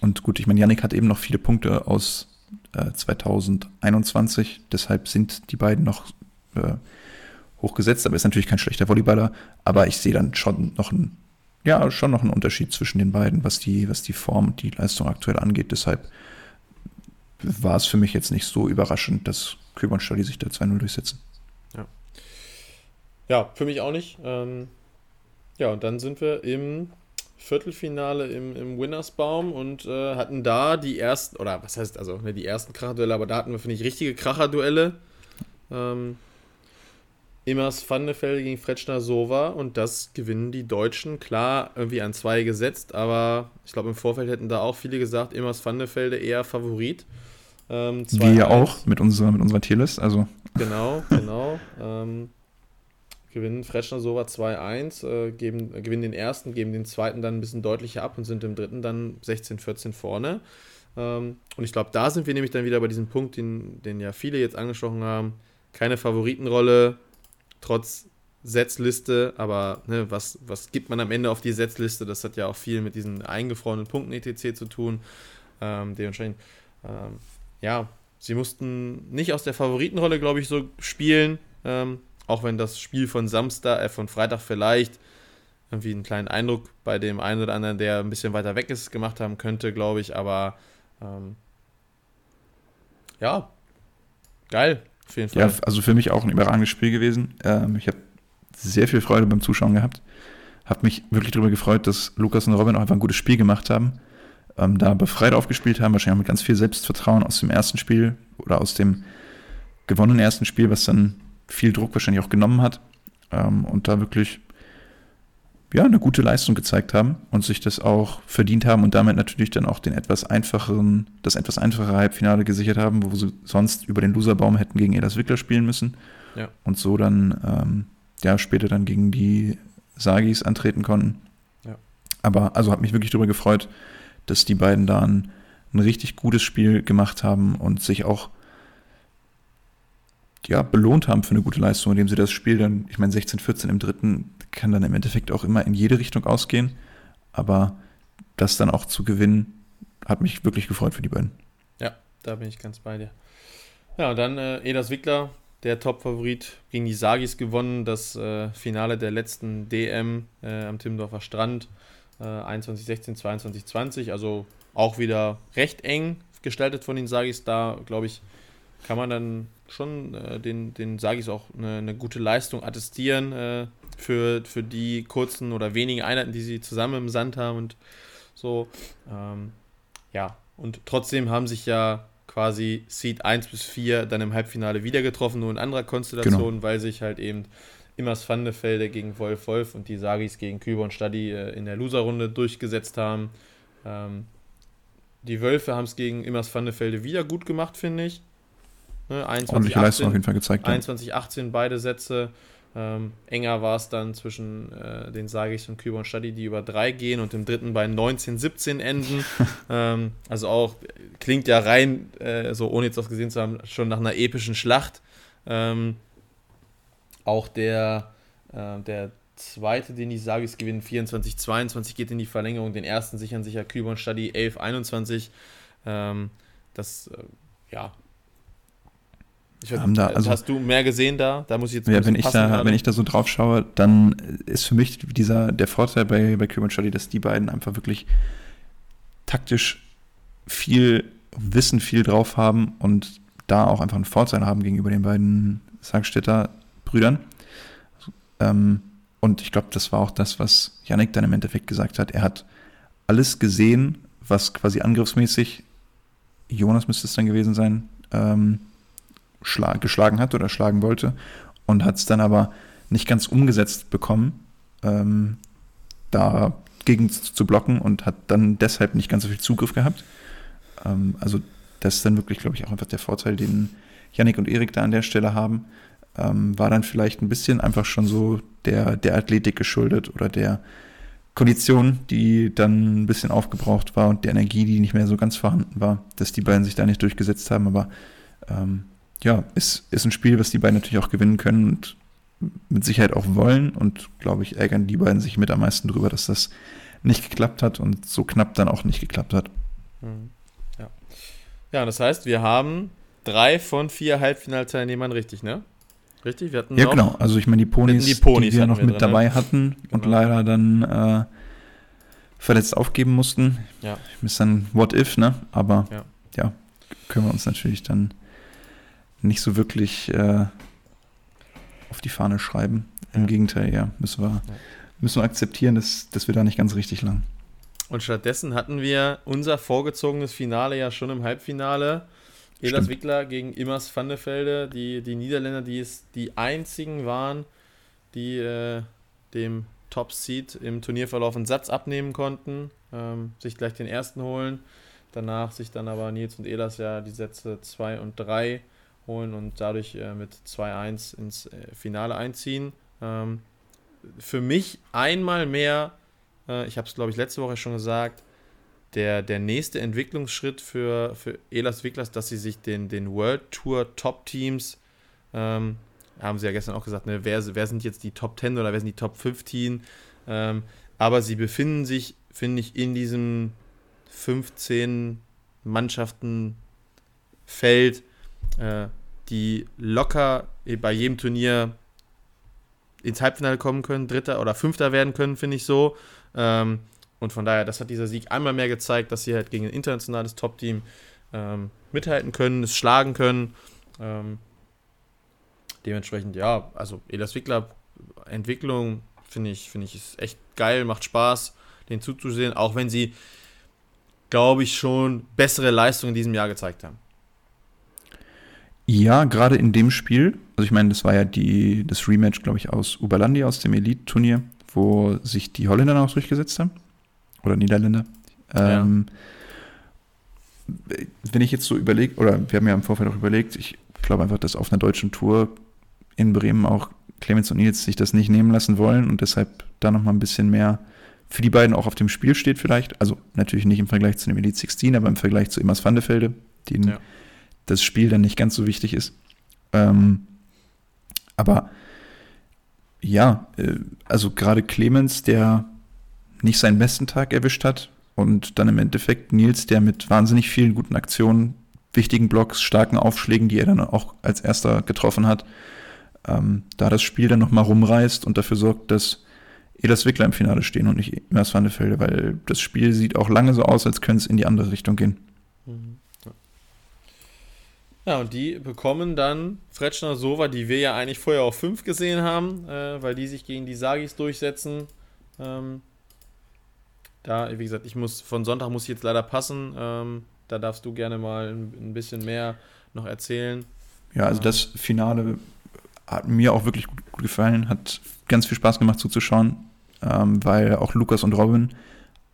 Und gut, ich meine, Yannick hat eben noch viele Punkte aus äh, 2021, deshalb sind die beiden noch äh, hochgesetzt, aber ist natürlich kein schlechter Volleyballer, aber ich sehe dann schon noch einen, ja, schon noch einen Unterschied zwischen den beiden, was die, was die Form und die Leistung aktuell angeht. Deshalb war es für mich jetzt nicht so überraschend, dass Küber und Stadi sich da 2-0 durchsetzen. Ja. ja, für mich auch nicht. Ähm, ja, und dann sind wir im Viertelfinale im, im Winnersbaum und äh, hatten da die ersten, oder was heißt, also ne, die ersten Kracherduelle, aber da hatten wir, finde ich, richtige Kracherduelle. Ähm, Immers Vandefelde gegen Fretschner Sova und das gewinnen die Deutschen. Klar, irgendwie an zwei gesetzt, aber ich glaube, im Vorfeld hätten da auch viele gesagt, Immers Vandefelde eher Favorit. Ähm, Wir ja auch mit unserer, mit unserer Tierlist, also. Genau, genau. ähm, gewinnen Fretschner Sova 2-1, äh, äh, gewinnen den ersten, geben den zweiten dann ein bisschen deutlicher ab und sind im dritten dann 16-14 vorne. Ähm, und ich glaube, da sind wir nämlich dann wieder bei diesem Punkt, den, den ja viele jetzt angesprochen haben. Keine Favoritenrolle, trotz Setzliste, aber ne, was, was gibt man am Ende auf die Setzliste? Das hat ja auch viel mit diesen eingefrorenen Punkten etc. zu tun. Ähm, dementsprechend ähm, ja, sie mussten nicht aus der Favoritenrolle, glaube ich, so spielen. Ähm, auch wenn das Spiel von Samstag, äh, von Freitag vielleicht irgendwie einen kleinen Eindruck bei dem einen oder anderen, der ein bisschen weiter weg ist, gemacht haben könnte, glaube ich. Aber ähm, ja, geil, auf jeden Fall. Ja, also für mich auch ein überragendes Spiel gewesen. Ähm, ich habe sehr viel Freude beim Zuschauen gehabt. Habe mich wirklich darüber gefreut, dass Lukas und Robin auch einfach ein gutes Spiel gemacht haben ähm, da befreit aufgespielt haben, wahrscheinlich auch mit ganz viel Selbstvertrauen aus dem ersten Spiel oder aus dem gewonnenen ersten Spiel, was dann viel Druck wahrscheinlich auch genommen hat ähm, und da wirklich ja, eine gute Leistung gezeigt haben und sich das auch verdient haben und damit natürlich dann auch den etwas einfacheren, das etwas einfachere Halbfinale gesichert haben, wo sie sonst über den Loserbaum hätten gegen Elas Wickler spielen müssen. Ja. Und so dann, ähm, ja, später dann gegen die Sagis antreten konnten. Ja. Aber also hat mich wirklich darüber gefreut, dass die beiden da ein, ein richtig gutes Spiel gemacht haben und sich auch ja, belohnt haben für eine gute Leistung, indem sie das Spiel dann, ich meine, 16-14 im dritten kann dann im Endeffekt auch immer in jede Richtung ausgehen, aber das dann auch zu gewinnen, hat mich wirklich gefreut für die beiden. Ja, da bin ich ganz bei dir. Ja, dann äh, Edas Wickler, der Top-Favorit, gegen die Sagis gewonnen, das äh, Finale der letzten DM äh, am Timmendorfer Strand. 21, 16, 22, 20. Also auch wieder recht eng gestaltet von den Sagis. Da, glaube ich, kann man dann schon äh, den, den Sagis auch eine, eine, gute Leistung attestieren äh, für, für die kurzen oder wenigen Einheiten, die sie zusammen im Sand haben und so. Ähm, ja, und trotzdem haben sich ja quasi Seed 1 bis 4 dann im Halbfinale wieder getroffen, nur in anderer Konstellation, genau. weil sich halt eben Immers Vandefelde gegen Wolf Wolf und die Sagis gegen Küber und Stadi äh, in der Loserrunde durchgesetzt haben. Ähm, die Wölfe haben es gegen Immers Vandefelde wieder gut gemacht, finde ich. Ne, 21, 18, auf jeden Fall gezeigt. 21, 18 beide Sätze. Ähm, enger war es dann zwischen äh, den Sagis und Küber und Stadi, die über drei gehen und im dritten bei 19, 17 enden. ähm, also auch klingt ja rein, äh, so ohne jetzt was gesehen zu haben, schon nach einer epischen Schlacht. Ähm, auch der, äh, der zweite, den die Sagis gewinnen, 24, 22 geht in die Verlängerung. Den ersten sichern sich ja Küber und Stadi 11, 21. Ähm, das, äh, ja. Weiß, da, also, hast du mehr gesehen da? Da muss ich jetzt ja, wenn ich da, wenn ich da so drauf schaue, dann ist für mich dieser der Vorteil bei, bei und Stadi, dass die beiden einfach wirklich taktisch viel Wissen, viel drauf haben und da auch einfach einen Vorteil haben gegenüber den beiden Sagstädter Brüdern. Ähm, und ich glaube, das war auch das, was Yannick dann im Endeffekt gesagt hat. Er hat alles gesehen, was quasi angriffsmäßig, Jonas müsste es dann gewesen sein, ähm, geschlagen hat oder schlagen wollte und hat es dann aber nicht ganz umgesetzt bekommen, ähm, da gegen zu blocken und hat dann deshalb nicht ganz so viel Zugriff gehabt. Ähm, also das ist dann wirklich, glaube ich, auch einfach der Vorteil, den Yannick und Erik da an der Stelle haben. Ähm, war dann vielleicht ein bisschen einfach schon so der, der Athletik geschuldet oder der Kondition, die dann ein bisschen aufgebraucht war und der Energie, die nicht mehr so ganz vorhanden war, dass die beiden sich da nicht durchgesetzt haben. Aber ähm, ja, ist, ist ein Spiel, was die beiden natürlich auch gewinnen können und mit Sicherheit auch wollen. Und glaube ich, ärgern die beiden sich mit am meisten drüber, dass das nicht geklappt hat und so knapp dann auch nicht geklappt hat. Mhm. Ja. Ja, das heißt, wir haben drei von vier Halbfinalteilnehmern richtig, ne? Richtig? Wir hatten ja, genau. Also ich meine, die Ponys, die, Ponys die wir noch wir mit drin, dabei ne? hatten genau. und leider dann äh, verletzt aufgeben mussten. Ja. Ist dann What If, ne? Aber ja. ja, können wir uns natürlich dann nicht so wirklich äh, auf die Fahne schreiben. Im ja. Gegenteil, ja, müssen wir, müssen wir akzeptieren, dass, dass wir da nicht ganz richtig lang. Und stattdessen hatten wir unser vorgezogenes Finale ja schon im Halbfinale. Elas Wickler gegen Immers van der Velde, die, die Niederländer, die es die einzigen waren, die äh, dem Top Seed im Turnierverlauf einen Satz abnehmen konnten, ähm, sich gleich den ersten holen. Danach sich dann aber Nils und Elas ja die Sätze 2 und 3 holen und dadurch äh, mit 2-1 ins äh, Finale einziehen. Ähm, für mich einmal mehr, äh, ich habe es glaube ich letzte Woche schon gesagt, der, der nächste Entwicklungsschritt für, für Elas Wicklers, dass sie sich den, den World Tour Top Teams, ähm, haben sie ja gestern auch gesagt, ne, wer, wer sind jetzt die Top 10 oder wer sind die Top 15? Ähm, aber sie befinden sich, finde ich, in diesem 15 Mannschaften Feld, äh, die locker bei jedem Turnier ins Halbfinale kommen können, Dritter oder Fünfter werden können, finde ich so. Ähm, und von daher, das hat dieser Sieg einmal mehr gezeigt, dass sie halt gegen ein internationales Top-Team ähm, mithalten können, es schlagen können. Ähm, dementsprechend, ja, also Elas Wickler Entwicklung finde ich, finde ich, ist echt geil, macht Spaß, den zuzusehen, auch wenn sie, glaube ich, schon bessere Leistungen in diesem Jahr gezeigt haben. Ja, gerade in dem Spiel, also ich meine, das war ja die, das Rematch, glaube ich, aus Uberlandi, aus dem Elite-Turnier, wo sich die Holländer noch durchgesetzt haben. Oder Niederländer. Ähm, ja. Wenn ich jetzt so überlege, oder wir haben ja im Vorfeld auch überlegt, ich glaube einfach, dass auf einer deutschen Tour in Bremen auch Clemens und Nils sich das nicht nehmen lassen wollen und deshalb da nochmal ein bisschen mehr für die beiden auch auf dem Spiel steht vielleicht. Also natürlich nicht im Vergleich zu dem Elite 16, aber im Vergleich zu Immers Vandefelde, denen ja. Das Spiel dann nicht ganz so wichtig ist. Ähm, aber ja, äh, also gerade Clemens, der nicht seinen besten Tag erwischt hat. Und dann im Endeffekt Nils, der mit wahnsinnig vielen guten Aktionen, wichtigen Blocks, starken Aufschlägen, die er dann auch als erster getroffen hat, ähm, da das Spiel dann nochmal rumreißt und dafür sorgt, dass Elas Wickler im Finale stehen und nicht Imers Vandefelde, weil das Spiel sieht auch lange so aus, als könnte es in die andere Richtung gehen. Mhm. Ja, und die bekommen dann Fretschner Sova, die wir ja eigentlich vorher auf 5 gesehen haben, äh, weil die sich gegen die Sagis durchsetzen. Ähm, da, wie gesagt, ich muss von Sonntag muss ich jetzt leider passen. Ähm, da darfst du gerne mal ein, ein, bisschen mehr noch erzählen. Ja, also das Finale hat mir auch wirklich gut, gut gefallen, hat ganz viel Spaß gemacht zuzuschauen, ähm, weil auch Lukas und Robin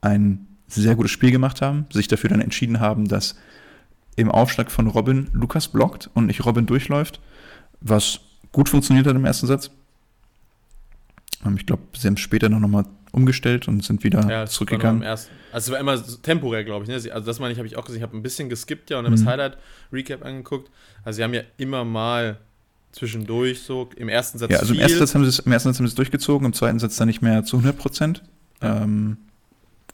ein sehr gutes Spiel gemacht haben, sich dafür dann entschieden haben, dass im Aufschlag von Robin Lukas blockt und nicht Robin durchläuft, was gut funktioniert hat im ersten Satz. Ähm, ich glaube, sie haben später noch mal umgestellt und sind wieder ja, zurückgegangen. also es war immer temporär, glaube ich. Ne? Also das meine ich, habe ich auch gesehen. Ich habe ein bisschen geskippt ja und mhm. das Highlight-Recap angeguckt. Also sie haben ja immer mal zwischendurch so im ersten Satz. Ja, also im ersten Satz, haben sie es, im ersten Satz haben sie es durchgezogen, im zweiten Satz dann nicht mehr zu 100 Prozent. Ähm,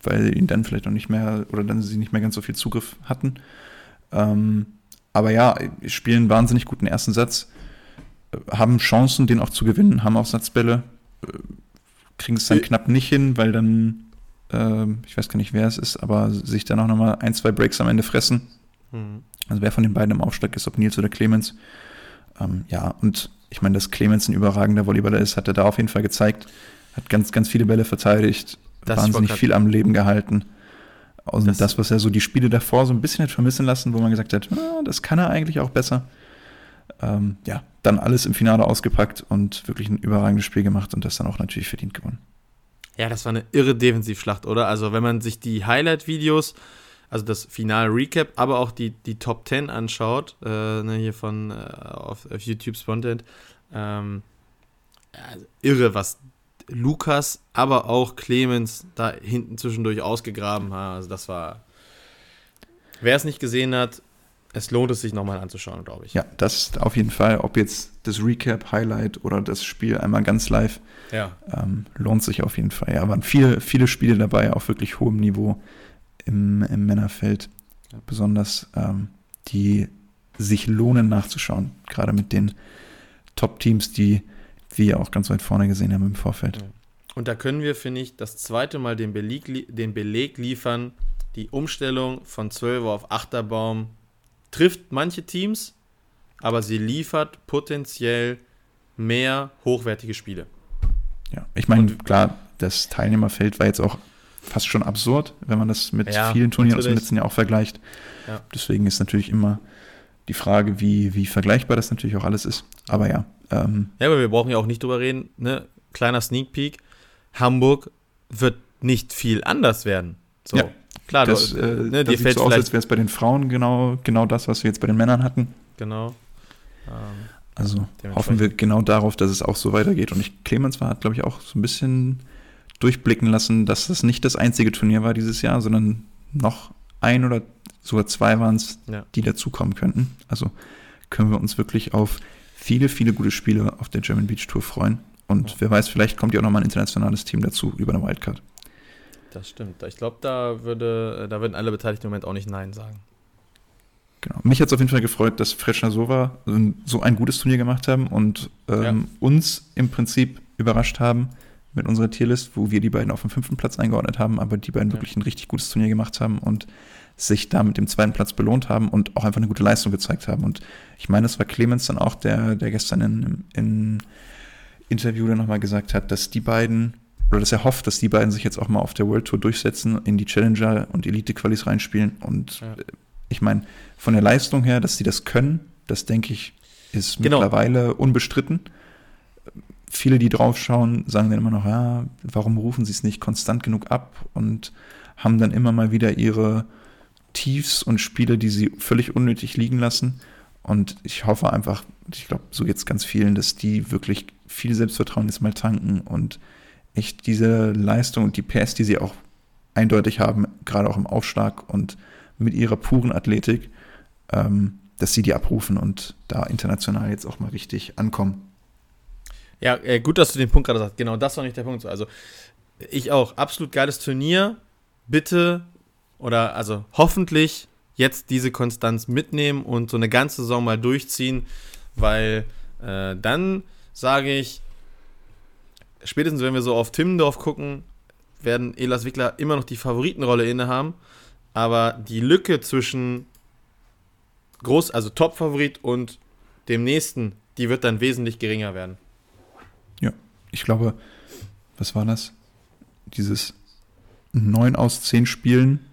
weil ihnen dann vielleicht noch nicht mehr oder dann sie nicht mehr ganz so viel Zugriff hatten. Ähm, aber ja, spielen wahnsinnig guten ersten Satz, äh, haben Chancen, den auch zu gewinnen, haben auch Satzbälle, äh, kriegen es dann äh, knapp nicht hin, weil dann, äh, ich weiß gar nicht, wer es ist, aber sich dann auch nochmal ein, zwei Breaks am Ende fressen. Mhm. Also wer von den beiden im Aufschlag ist, ob Nils oder Clemens. Ähm, ja, und ich meine, dass Clemens ein überragender Volleyballer ist, hat er da auf jeden Fall gezeigt. Hat ganz, ganz viele Bälle verteidigt, das wahnsinnig viel am Leben gehalten. Und das, das, was er so die Spiele davor so ein bisschen hat vermissen lassen, wo man gesagt hat, ah, das kann er eigentlich auch besser. Ähm, ja, dann alles im Finale ausgepackt und wirklich ein überragendes Spiel gemacht und das dann auch natürlich verdient gewonnen. Ja, das war eine irre Defensivschlacht, oder? Also, wenn man sich die Highlight-Videos, also das Final-Recap, aber auch die, die Top 10 anschaut, äh, ne, hier von äh, auf, auf YouTube Spontent, ähm, also irre, was Lukas, aber auch Clemens da hinten zwischendurch ausgegraben haben. Also, das war. Wer es nicht gesehen hat, es lohnt es sich nochmal anzuschauen, glaube ich. Ja, das auf jeden Fall. Ob jetzt das Recap, Highlight oder das Spiel einmal ganz live, ja. ähm, lohnt sich auf jeden Fall. Ja, waren viele, viele Spiele dabei, auf wirklich hohem Niveau im, im Männerfeld. Ja. Besonders ähm, die sich lohnen nachzuschauen. Gerade mit den Top-Teams, die wir auch ganz weit vorne gesehen haben im Vorfeld. Und da können wir, finde ich, das zweite Mal den Beleg, den Beleg liefern, die Umstellung von 12 auf 8er Baum trifft manche Teams, aber sie liefert potenziell mehr hochwertige Spiele. Ja, ich meine, klar, das Teilnehmerfeld war jetzt auch fast schon absurd, wenn man das mit ja, vielen Turnieren aus dem letzten Jahr auch vergleicht. Ja. Deswegen ist natürlich immer die Frage, wie, wie vergleichbar das natürlich auch alles ist. Aber ja. Ähm, ja, aber wir brauchen ja auch nicht drüber reden. Ne? Kleiner Sneak Peek. Hamburg wird nicht viel anders werden. So. Ja, Klar, das, du, äh, ne, das sieht so aus, als wäre es bei den Frauen genau, genau das, was wir jetzt bei den Männern hatten. Genau. Ähm, also hoffen wir genau darauf, dass es auch so weitergeht. Und ich, Clemens war, hat, glaube ich, auch so ein bisschen durchblicken lassen, dass das nicht das einzige Turnier war dieses Jahr, sondern noch ein oder sogar zwei waren es, ja. die dazukommen könnten. Also können wir uns wirklich auf viele, viele gute Spiele auf der German Beach Tour freuen. Und wer weiß, vielleicht kommt ja auch nochmal ein internationales Team dazu über eine Wildcard. Das stimmt. Ich glaube, da würde, da würden alle Beteiligten im Moment auch nicht Nein sagen. Genau. Mich hat es auf jeden Fall gefreut, dass Fretschner Sova so ein gutes Turnier gemacht haben und ähm, ja. uns im Prinzip überrascht haben mit unserer Tierlist, wo wir die beiden auf dem fünften Platz eingeordnet haben, aber die beiden ja. wirklich ein richtig gutes Turnier gemacht haben und sich da mit dem zweiten Platz belohnt haben und auch einfach eine gute Leistung gezeigt haben. Und ich meine, es war Clemens dann auch, der, der gestern in, in Interview dann nochmal gesagt hat, dass die beiden oder dass er hofft, dass die beiden sich jetzt auch mal auf der World Tour durchsetzen, in die Challenger und Elite-Qualis reinspielen. Und ja. Ich meine, von der Leistung her, dass sie das können, das denke ich, ist genau. mittlerweile unbestritten. Viele, die draufschauen, sagen dann immer noch, ja, warum rufen sie es nicht konstant genug ab und haben dann immer mal wieder ihre Tiefs und Spiele, die sie völlig unnötig liegen lassen. Und ich hoffe einfach, ich glaube, so geht es ganz vielen, dass die wirklich viel Selbstvertrauen jetzt mal tanken und echt diese Leistung und die PS, die sie auch eindeutig haben, gerade auch im Aufschlag und mit ihrer puren Athletik, ähm, dass sie die abrufen und da international jetzt auch mal richtig ankommen. Ja, äh, gut, dass du den Punkt gerade sagst. Genau, das war nicht der Punkt. Also, ich auch. Absolut geiles Turnier. Bitte oder also hoffentlich jetzt diese Konstanz mitnehmen und so eine ganze Saison mal durchziehen, weil äh, dann sage ich, spätestens wenn wir so auf Timmendorf gucken, werden Elas Wickler immer noch die Favoritenrolle innehaben. Aber die Lücke zwischen Groß, also Top-Favorit und dem nächsten, die wird dann wesentlich geringer werden. Ja, ich glaube, was war das? Dieses 9 aus 10 Spielen,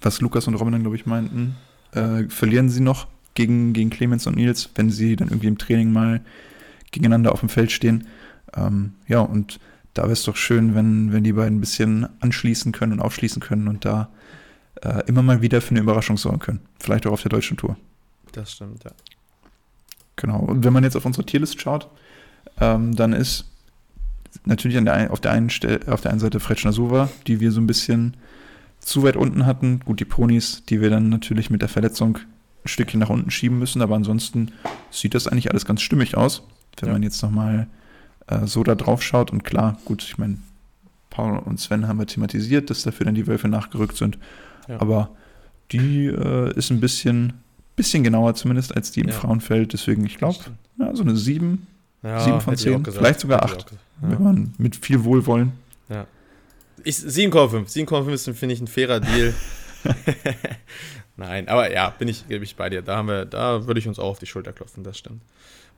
was Lukas und Robin dann, glaube ich, meinten, äh, verlieren sie noch gegen, gegen Clemens und Nils, wenn sie dann irgendwie im Training mal gegeneinander auf dem Feld stehen. Ähm, ja, und da wäre es doch schön, wenn, wenn die beiden ein bisschen anschließen können und aufschließen können und da äh, immer mal wieder für eine Überraschung sorgen können. Vielleicht auch auf der deutschen Tour. Das stimmt, ja. Genau. Und wenn man jetzt auf unsere Tierlist schaut, ähm, dann ist natürlich der, auf, der einen auf der einen Seite Fretschner Sova, die wir so ein bisschen zu weit unten hatten. Gut, die Ponis, die wir dann natürlich mit der Verletzung ein Stückchen nach unten schieben müssen, aber ansonsten sieht das eigentlich alles ganz stimmig aus. Wenn ja. man jetzt nochmal äh, so da drauf schaut. Und klar, gut, ich meine, Paul und Sven haben wir thematisiert, dass dafür dann die Wölfe nachgerückt sind. Ja. Aber die äh, ist ein bisschen, bisschen genauer zumindest als die im ja. Frauenfeld. Deswegen, ich glaube, ja, so eine 7, ja, 7 von 10, vielleicht sogar 8, wenn man mit viel Wohlwollen. Ja. 7,5. 7,5 finde ich ein fairer Deal. Nein, aber ja, bin ich, bin ich bei dir. Da haben wir, da würde ich uns auch auf die Schulter klopfen, das stimmt.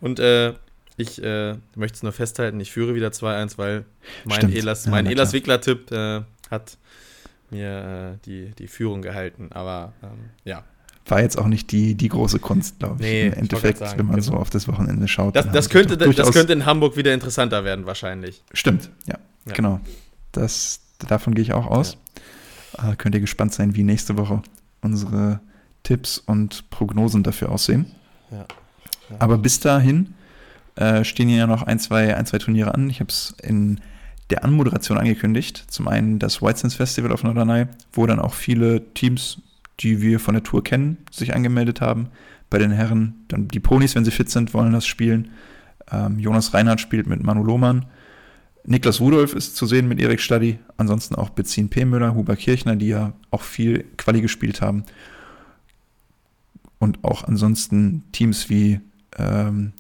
Und äh, ich äh, möchte es nur festhalten, ich führe wieder 2-1, weil mein Stimmt. Elas, mein ja, Elas Wickler-Tipp äh, hat mir äh, die, die Führung gehalten. Aber ähm, ja. War jetzt auch nicht die, die große Kunst, glaube ich. Nee, Im Endeffekt, sagen, wenn man genau. so auf das Wochenende schaut. Das, das könnte, das könnte in Hamburg wieder interessanter werden, wahrscheinlich. Stimmt, ja, ja. genau. Das, davon gehe ich auch aus. Ja. Äh, könnt ihr gespannt sein, wie nächste Woche unsere Tipps und Prognosen dafür aussehen. Ja. Ja. Aber bis dahin äh, stehen hier ja noch ein, zwei, ein, zwei Turniere an. Ich habe es in der Anmoderation angekündigt. Zum einen das White Sands Festival auf Norderney, wo dann auch viele Teams, die wir von der Tour kennen, sich angemeldet haben. Bei den Herren dann die Ponys, wenn sie fit sind, wollen das spielen. Ähm, Jonas Reinhardt spielt mit Manu Lohmann. Niklas Rudolf ist zu sehen mit Erik Stadi. Ansonsten auch Bezin P. Müller, Huber Kirchner, die ja auch viel Quali gespielt haben. Und auch ansonsten Teams wie ähm,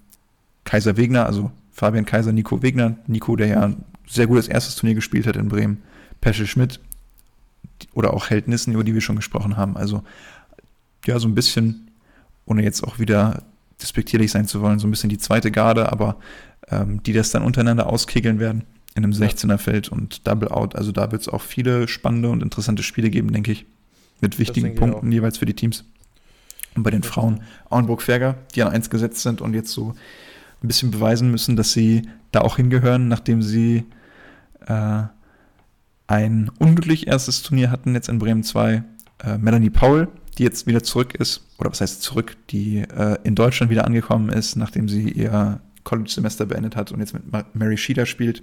Kaiser Wegner, also Fabian Kaiser, Nico Wegner. Nico, der ja ein sehr gutes erstes Turnier gespielt hat in Bremen. Pesche Schmidt oder auch Held Nissen, über die wir schon gesprochen haben. Also ja, so ein bisschen, ohne jetzt auch wieder despektierlich sein zu wollen, so ein bisschen die zweite Garde, aber ähm, die das dann untereinander auskegeln werden in einem 16er-Feld und Double Out. Also da wird es auch viele spannende und interessante Spiele geben, denke ich. Mit wichtigen Punkten jeweils für die Teams. Und bei den das Frauen Auenburg-Ferger, die an eins gesetzt sind und jetzt so ein bisschen beweisen müssen, dass sie da auch hingehören, nachdem sie äh, ein unglücklich erstes Turnier hatten, jetzt in Bremen 2. Äh, Melanie Paul, die jetzt wieder zurück ist, oder was heißt zurück, die äh, in Deutschland wieder angekommen ist, nachdem sie ihr College-Semester beendet hat und jetzt mit Mary Schieder spielt.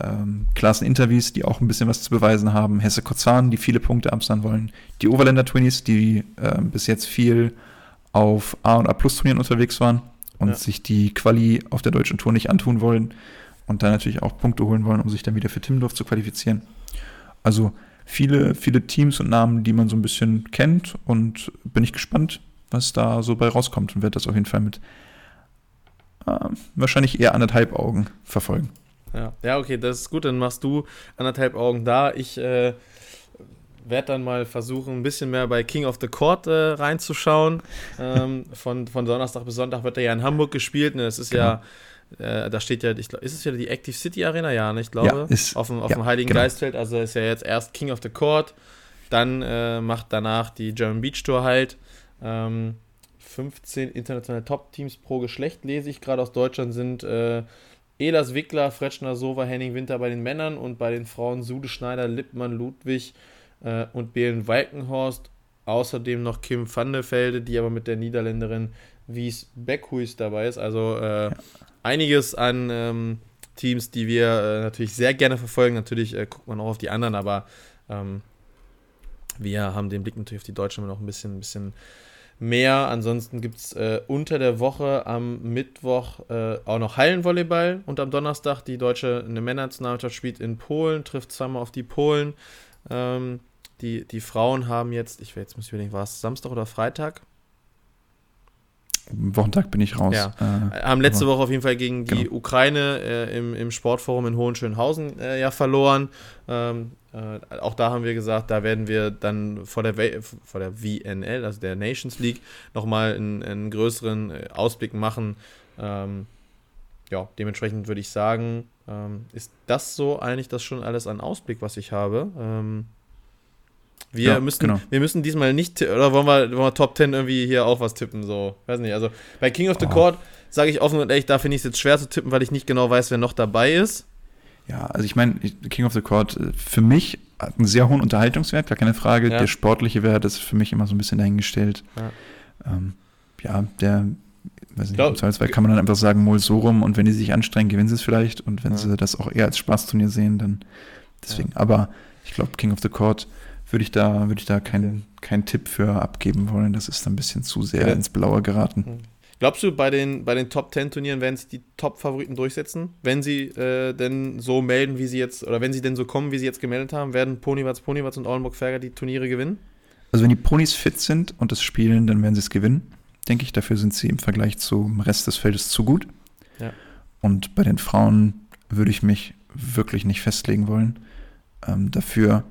Ähm, Klassen Interviews, die auch ein bisschen was zu beweisen haben. Hesse Kozan, die viele Punkte absahen wollen. Die Overländer Twinnies, die äh, bis jetzt viel auf A und A Plus Turnieren unterwegs waren und ja. sich die Quali auf der deutschen Tour nicht antun wollen und da natürlich auch Punkte holen wollen, um sich dann wieder für Timmendorf zu qualifizieren. Also viele, viele Teams und Namen, die man so ein bisschen kennt und bin ich gespannt, was da so bei rauskommt und werde das auf jeden Fall mit äh, wahrscheinlich eher anderthalb Augen verfolgen. Ja. ja, okay, das ist gut, dann machst du anderthalb Augen da. Ich äh, werde dann mal versuchen, ein bisschen mehr bei King of the Court äh, reinzuschauen. ähm, von, von Donnerstag bis Sonntag wird er ja in Hamburg gespielt. Ne? Es ist genau. ja äh, da steht ja, ich glaub, ist es wieder die Active City Arena? Ja, ne, ich glaube. Ja, ist, auf dem, auf ja, dem Heiligen genau. Geistfeld. Also ist ja jetzt erst King of the Court, dann äh, macht danach die German Beach Tour halt. Ähm, 15 internationale Top-Teams pro Geschlecht, lese ich gerade aus Deutschland, sind äh, Elas Wickler, Fretschner Sova, Henning Winter bei den Männern und bei den Frauen Sude Schneider, Lippmann, Ludwig äh, und Belen Walkenhorst. Außerdem noch Kim van de Velde, die aber mit der Niederländerin Wies Beckhuis dabei ist. Also äh, ja einiges an ähm, Teams, die wir äh, natürlich sehr gerne verfolgen. Natürlich äh, guckt man auch auf die anderen, aber ähm, wir haben den Blick natürlich auf die Deutschen noch ein bisschen, ein bisschen mehr. Ansonsten gibt es äh, unter der Woche am Mittwoch äh, auch noch Hallenvolleyball und am Donnerstag die deutsche Männernationalmannschaft spielt in Polen, trifft zweimal auf die Polen. Ähm, die, die Frauen haben jetzt, ich jetzt muss ich überlegen, war es Samstag oder Freitag? Wochentag bin ich raus. Ja. Äh, haben letzte Woche auf jeden Fall gegen die genau. Ukraine äh, im, im Sportforum in Hohenschönhausen äh, ja verloren. Ähm, äh, auch da haben wir gesagt, da werden wir dann vor der, vor der VNL, also der Nations League, nochmal einen, einen größeren äh, Ausblick machen. Ähm, ja, dementsprechend würde ich sagen, ähm, ist das so eigentlich das schon alles an Ausblick, was ich habe. Ähm, wir, ja, müssen, genau. wir müssen diesmal nicht, oder wollen wir, wollen wir Top 10 irgendwie hier auch was tippen? So, weiß nicht. Also bei King of the oh. Court sage ich offen und ehrlich, da finde ich es jetzt schwer zu tippen, weil ich nicht genau weiß, wer noch dabei ist. Ja, also ich meine, King of the Court äh, für mich hat einen sehr hohen Unterhaltungswert, gar keine Frage. Ja. Der sportliche Wert ist für mich immer so ein bisschen dahingestellt. Ja, ähm, ja der, weiß nicht, glaub, im Zweifelsfall kann man dann einfach sagen, Mol so rum und wenn die sich anstrengen, gewinnen sie es vielleicht und wenn ja. sie das auch eher als Spaßturnier sehen, dann deswegen. Aber ich glaube, King of the Court würde ich da, würde ich da keinen kein Tipp für abgeben wollen. Das ist ein bisschen zu sehr ja. ins Blaue geraten. Glaubst du, bei den, bei den Top 10 Turnieren werden sich die Top-Favoriten durchsetzen? Wenn sie äh, denn so melden, wie sie jetzt, oder wenn sie denn so kommen, wie sie jetzt gemeldet haben, werden Ponywatz, Ponywatz und Oldenburg-Ferger die Turniere gewinnen? Also wenn die Ponys fit sind und das spielen, dann werden sie es gewinnen, denke ich. Dafür sind sie im Vergleich zum Rest des Feldes zu gut. Ja. Und bei den Frauen würde ich mich wirklich nicht festlegen wollen. Ähm, dafür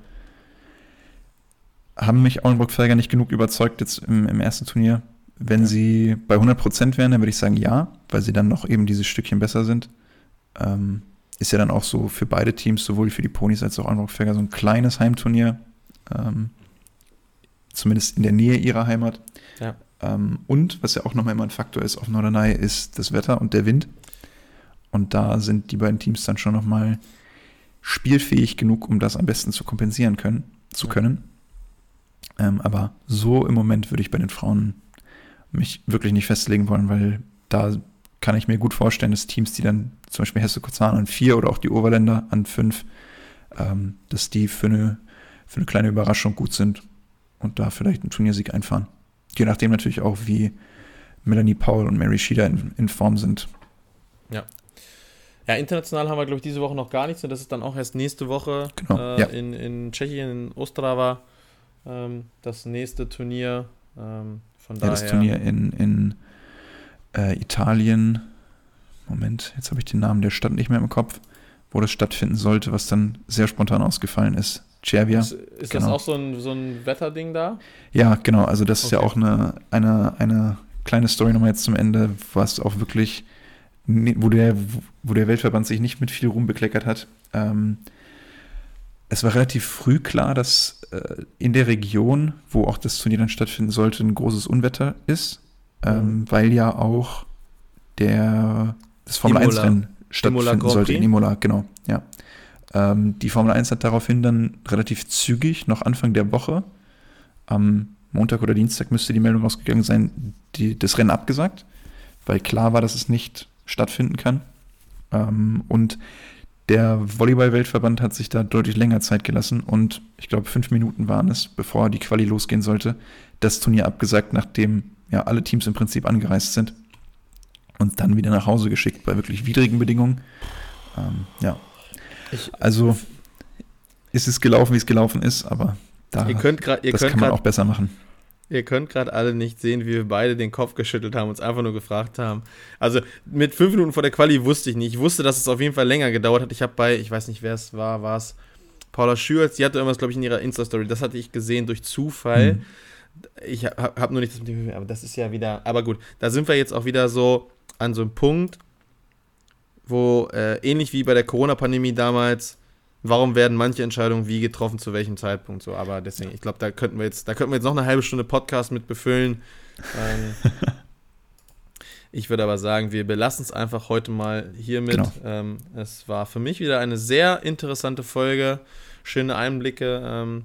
haben mich Auenburg-Felger nicht genug überzeugt jetzt im, im ersten Turnier. Wenn ja. sie bei 100% wären, dann würde ich sagen ja, weil sie dann noch eben dieses Stückchen besser sind. Ähm, ist ja dann auch so für beide Teams, sowohl für die Ponys als auch Auenburg-Felger, so ein kleines Heimturnier. Ähm, zumindest in der Nähe ihrer Heimat. Ja. Ähm, und was ja auch nochmal immer ein Faktor ist auf Norderney, ist das Wetter und der Wind. Und da sind die beiden Teams dann schon nochmal spielfähig genug, um das am besten zu kompensieren können, zu können. Ähm, aber so im Moment würde ich bei den Frauen mich wirklich nicht festlegen wollen, weil da kann ich mir gut vorstellen, dass Teams, die dann zum Beispiel Hesse Kozan an vier oder auch die Oberländer an fünf, ähm, dass die für eine, für eine kleine Überraschung gut sind und da vielleicht einen Turniersieg einfahren. Je nachdem natürlich auch, wie Melanie Paul und Mary Schieder in, in Form sind. Ja. Ja, international haben wir, glaube ich, diese Woche noch gar nichts und das ist dann auch erst nächste Woche genau, äh, ja. in, in Tschechien, in Ostrava, ähm, das nächste Turnier. Ähm, von ja, daher. das Turnier in, in äh, Italien. Moment, jetzt habe ich den Namen der Stadt nicht mehr im Kopf, wo das stattfinden sollte, was dann sehr spontan ausgefallen ist. Cervia. Ist, ist genau. das auch so ein, so ein Wetterding da? Ja, genau. Also das ist ja Okay. auch eine, eine, eine kleine Story nochmal jetzt zum Ende, was auch wirklich, wo der, wo der Weltverband sich nicht mit viel Ruhm bekleckert hat. Ähm, es war relativ früh klar, dass äh, in der Region, wo auch das Turnier dann stattfinden sollte, ein großes Unwetter ist, ähm, Mhm. weil ja auch der, das Formel-1-Rennen stattfinden sollte in? Imola, genau, ja. Ähm, die Formel 1 hat daraufhin dann relativ zügig, noch Anfang der Woche, am Montag oder Dienstag müsste die Meldung rausgegangen sein, die, das Rennen abgesagt, weil klar war, dass es nicht stattfinden kann. Ähm, und der Volleyball-Weltverband hat sich da deutlich länger Zeit gelassen und ich glaube, fünf Minuten waren es, bevor die Quali losgehen sollte, das Turnier abgesagt, nachdem ja alle Teams im Prinzip angereist sind und dann wieder nach Hause geschickt bei wirklich widrigen Bedingungen. Ähm, ja, Ich- also ist es gelaufen, wie es gelaufen ist, aber da, Ihr könnt ihr das könnt kann man grad, auch besser machen. Ihr könnt gerade alle nicht sehen, wie wir beide den Kopf geschüttelt haben, uns einfach nur gefragt haben. Also mit fünf Minuten vor der Quali wusste ich nicht. Ich wusste, dass es auf jeden Fall länger gedauert hat. Ich habe bei, ich weiß nicht, wer es war, war es Paula Schürz, die hatte irgendwas, glaube ich, in ihrer Insta-Story. Das hatte ich gesehen durch Zufall. Mhm. Ich habe hab nur nicht das mit dem, aber das ist ja wieder, aber gut, da sind wir jetzt auch wieder so an so einem Punkt, wo äh, ähnlich wie bei der Corona-Pandemie damals, warum werden manche Entscheidungen wie getroffen, zu welchem Zeitpunkt so. Aber deswegen, ich glaube, da könnten wir jetzt, da könnten wir jetzt noch eine halbe Stunde Podcast mit befüllen. Ähm, ich würde aber sagen, wir belassen es einfach heute mal hiermit. Genau. Ähm, es war für mich wieder eine sehr interessante Folge, schöne Einblicke. Ähm,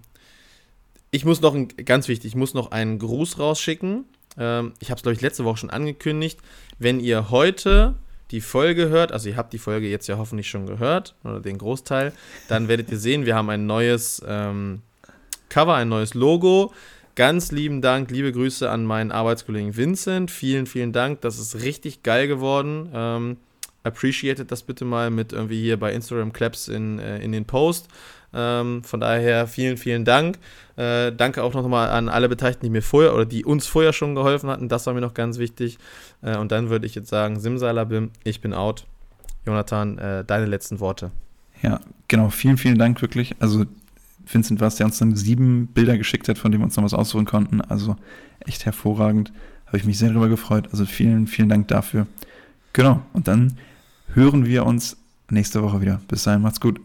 ich muss noch, ein, ganz wichtig, ich muss noch einen Gruß rausschicken. Ähm, ich habe es, glaube ich, letzte Woche schon angekündigt. Wenn ihr heute die Folge hört, also ihr habt die Folge jetzt ja hoffentlich schon gehört, oder den Großteil, dann werdet ihr sehen, wir haben ein neues ähm, Cover, ein neues Logo. Ganz lieben Dank, liebe Grüße an meinen Arbeitskollegen Vincent. Vielen, vielen Dank. Das ist richtig geil geworden. Ähm, appreciated das bitte mal mit irgendwie hier bei Instagram Claps in, äh, in den Post. Ähm, von daher vielen, vielen Dank. Äh, danke auch nochmal an alle Beteiligten, die mir vorher oder die uns vorher schon geholfen hatten. Das war mir noch ganz wichtig. Äh, und dann würde ich jetzt sagen, Simsalabim, ich bin out. Jonathan, äh, deine letzten Worte. Ja, genau. Vielen, vielen Dank wirklich. Also Vincent war es, der uns dann sieben Bilder geschickt hat, von denen wir uns noch was aussuchen konnten. Also echt hervorragend. Habe ich mich sehr darüber gefreut. Also vielen, vielen Dank dafür. Genau. Und dann hören wir uns nächste Woche wieder. Bis dahin, macht's gut.